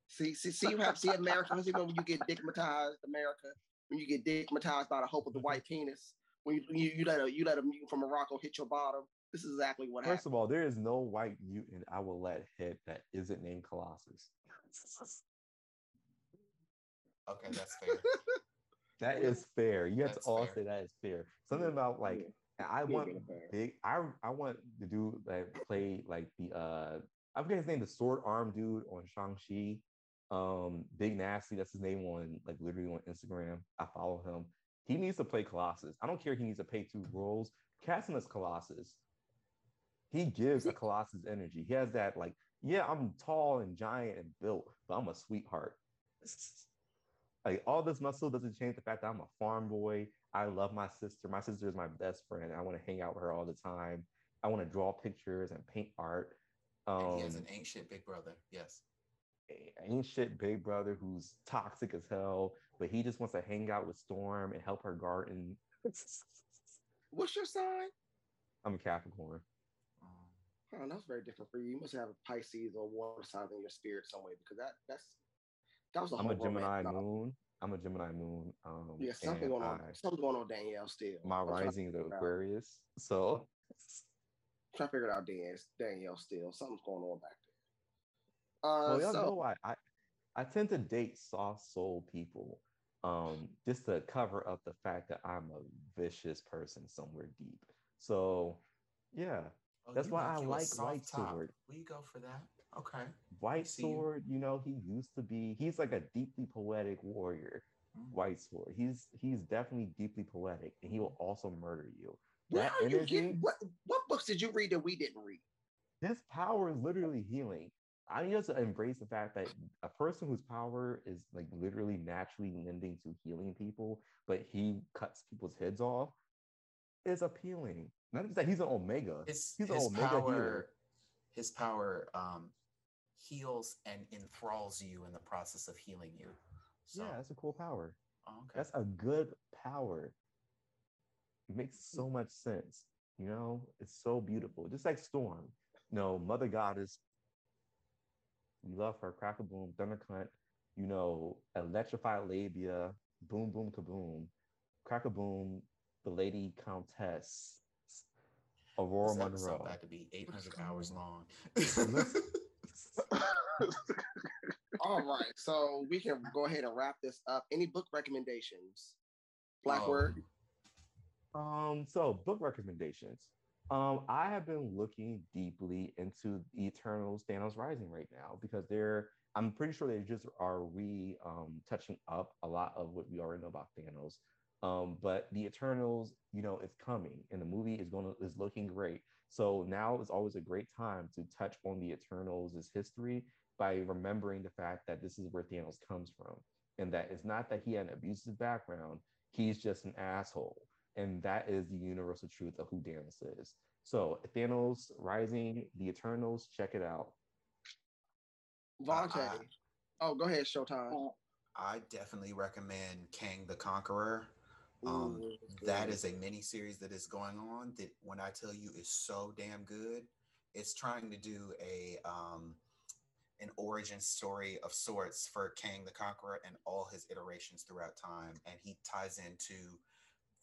see, see, see, you have see America. See when you get digmatized, America, when you get digmatized by the hope of the white penis, when you you, you let a you let a mutant from Morocco hit your bottom. This is exactly what First happened. of all, there is no white mutant I will let hit that isn't named Colossus. Okay, that's fair. That is fair. You have That's to all fair. say that is fair. Something about like I want get it fair. big. I I want the dude that play like the uh I forget his name, the sword arm dude on Shang Chi. Um, Big Nasty. That's his name on like literally on Instagram. I follow him. He needs to play Colossus. I don't care. If he needs to pay two roles. Cast him as Colossus. He gives a Colossus energy. He has that like, yeah, I'm tall and giant and built, but I'm a sweetheart. Like all this muscle doesn't change the fact that I'm a farm boy. I love my sister. My sister is my best friend. I want to hang out with her all the time. I want to draw pictures and paint art. Um, and he has an ancient big brother. Yes. shit big brother who's toxic as hell, but he just wants to hang out with Storm and help her garden. What's your sign? I'm a Capricorn. Oh, that's very different for you. You must have a Pisces or water sign in your spirit some way because that that's that was a I'm a Gemini romance moon. I'm a Gemini moon. Um, Yeah, something going on. I- Something going on, Danielle. Still, my I'm rising is out. Aquarius. So Trying to figure it out, Dan. Danielle. Still, something's going on back there. Uh, well, y'all so know I, I I tend to date soft soul people, um, just to cover up the fact that I'm a vicious person somewhere deep. So, yeah, oh, That's why I like White top. Sword. You go for that? Okay. White see you. Sword, you know, he used to be. He's like a deeply poetic warrior. Mm. White Sword. He's he's definitely deeply poetic, and he will also murder you. where that are you getting? What what books did you read that we didn't read? His power is literally healing. I need us to embrace the fact that a person whose power is like literally naturally lending to healing people, but he cuts people's heads off, is appealing. Not just that he's an omega. His, He's an omega power, healer. his power um, heals and enthralls you in the process of healing you. So, Yeah, that's a cool power. oh, okay. That's a good power. It makes so much sense. You know, it's so beautiful. Just like Storm. No, Mother Goddess. We love her. Crack a boom, thunder cunt. You know, electrified labia, boom, boom, kaboom, crack a boom, the lady countess, Ororo this episode Monroe. about to be 800 hours long. All right, so we can go ahead and wrap this up. Any book recommendations? Black Oh, word. Um, so book recommendations. Um, I have been looking deeply into the Eternals Thanos Rising right now because they're I'm pretty sure they just are re um touching up a lot of what we already know about Thanos. Um, but the Eternals, you know, it's coming and the movie is going to is looking great. So now is always a great time to touch on the Eternals' history by remembering the fact that this is where Thanos comes from. And that it's not that he had an abusive background, he's just an asshole. And that is the universal truth of who Thanos is. So Thanos Rising, the Eternals, check it out. Vontae. Uh, oh, go ahead, Showtime. I definitely recommend Kang the Conqueror. Um, Ooh, that good. a mini series that is going on that when I tell you is so damn good. It's trying to do a um, an origin story of sorts for Kang the Conqueror and all his iterations throughout time, and he ties into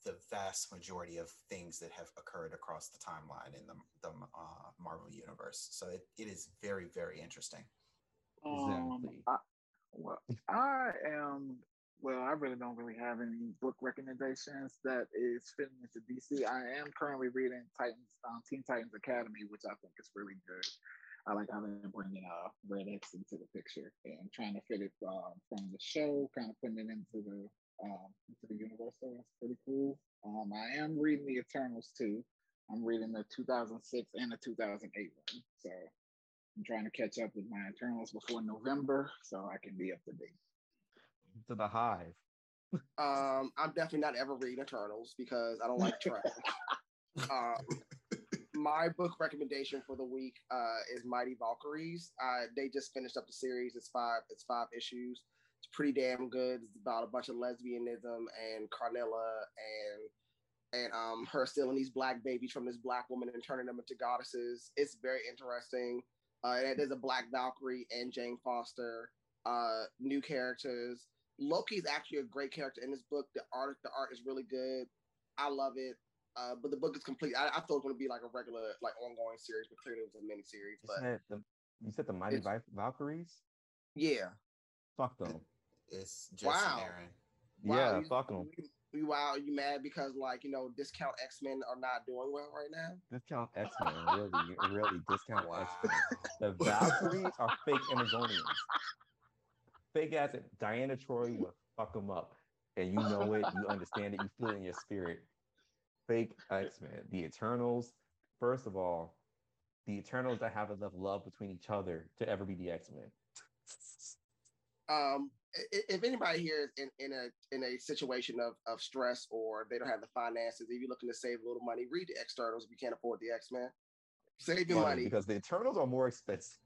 the vast majority of things that have occurred across the timeline in the, the uh, Marvel universe. So it, it is very very interesting. Um, I, well, I am. Well, I really don't really have any book recommendations that is fitting into DC. I am currently reading Titans, um, Teen Titans Academy, which I think is really good. I like how they're bringing uh, Red X into the picture and trying to fit it um, from the show, kind of putting it into the um, into the universe. So that's pretty cool. Um, I am reading the Eternals too. I'm reading the 2006 and the 2008 one. So I'm trying to catch up with my Eternals before November so I can be up to date. To the hive. Um, I'm definitely not ever reading Eternals because I don't like trash. um, my book recommendation for the week uh, is Mighty Valkyries. Uh, they just finished up the series. It's five. It's five issues. It's pretty damn good. It's about a bunch of lesbianism and Karnilla and and um, her stealing these black babies from this black woman and turning them into goddesses. It's very interesting. Uh, there's a Black Valkyrie and Jane Foster, uh, new characters. Loki is actually a great character in this book. The art, the art is really good. I love it. Uh, but the book is complete. I, I thought it was going to be like a regular, like ongoing series, but clearly it was a mini series. But you said the, you said the Mighty Valkyries. Yeah. Fuck them. It's Jason wow. Aaron. Wow, yeah, you, fuck them. You, wow, you mad because like you know discount X Men are not doing well right now? Discount X Men, really, really discount wow. X Men. The Valkyries are fake Amazonians. Fake ass Diana Troy will fuck them up, and you know it. You understand it. You feel it in your spirit. Fake X Men, the Eternals. First of all, the Eternals that have enough love between each other to ever be the X Men. Um, if anybody here is in, in a in a situation of, of stress or they don't have the finances, if you're looking to save a little money, read the Eternals if you can't afford the X Men. Save your money because the Eternals are more expensive.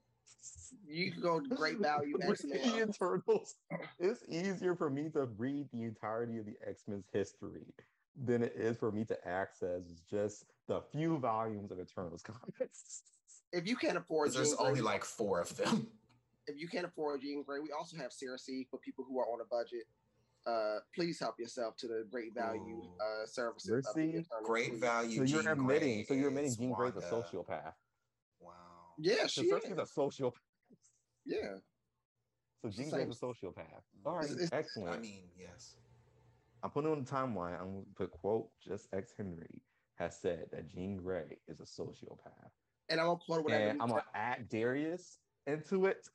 You can go to great value X Men. the Eternals. It's easier for me to read the entirety of the X Men's history than it is for me to access just the few volumes of Eternals comics. If you can't afford, there's only like four of them if you can't afford Jean Grey, we also have C for people who are on a budget. Uh, please help yourself to the great value uh, services. Great value. So you're admitting. So you're admitting Jean Grey's a sociopath. Wow. Yeah, she so is. a sociopath. Yeah. So Jean Grey's a sociopath. All right, it's, excellent. I mean, yes. I'm putting on the timeline. I'm going to put quote just X Henry has said that Jean Grey is a sociopath. And I'm gonna quote whatever. And I'm gonna add Darius into it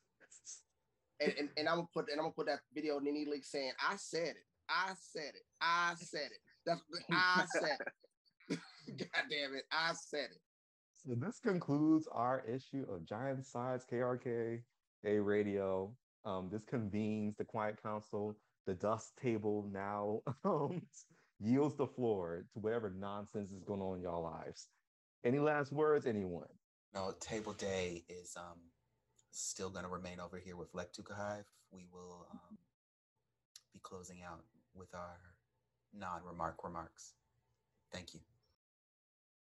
and, and, and I'm gonna put and I'm gonna put that video in any league saying, I said it, I said it, I said it. That's I said it. God damn it, I said it. So this concludes our issue of Giant Size KRK A Radio. Um, this convenes the Quiet Council. The dust table now um, yields the floor to whatever nonsense is going on in y'all lives. Any last words, anyone? No, table day is um still going to remain over here with Lek Hive. We will um, be closing out with our non remark remarks. Thank you.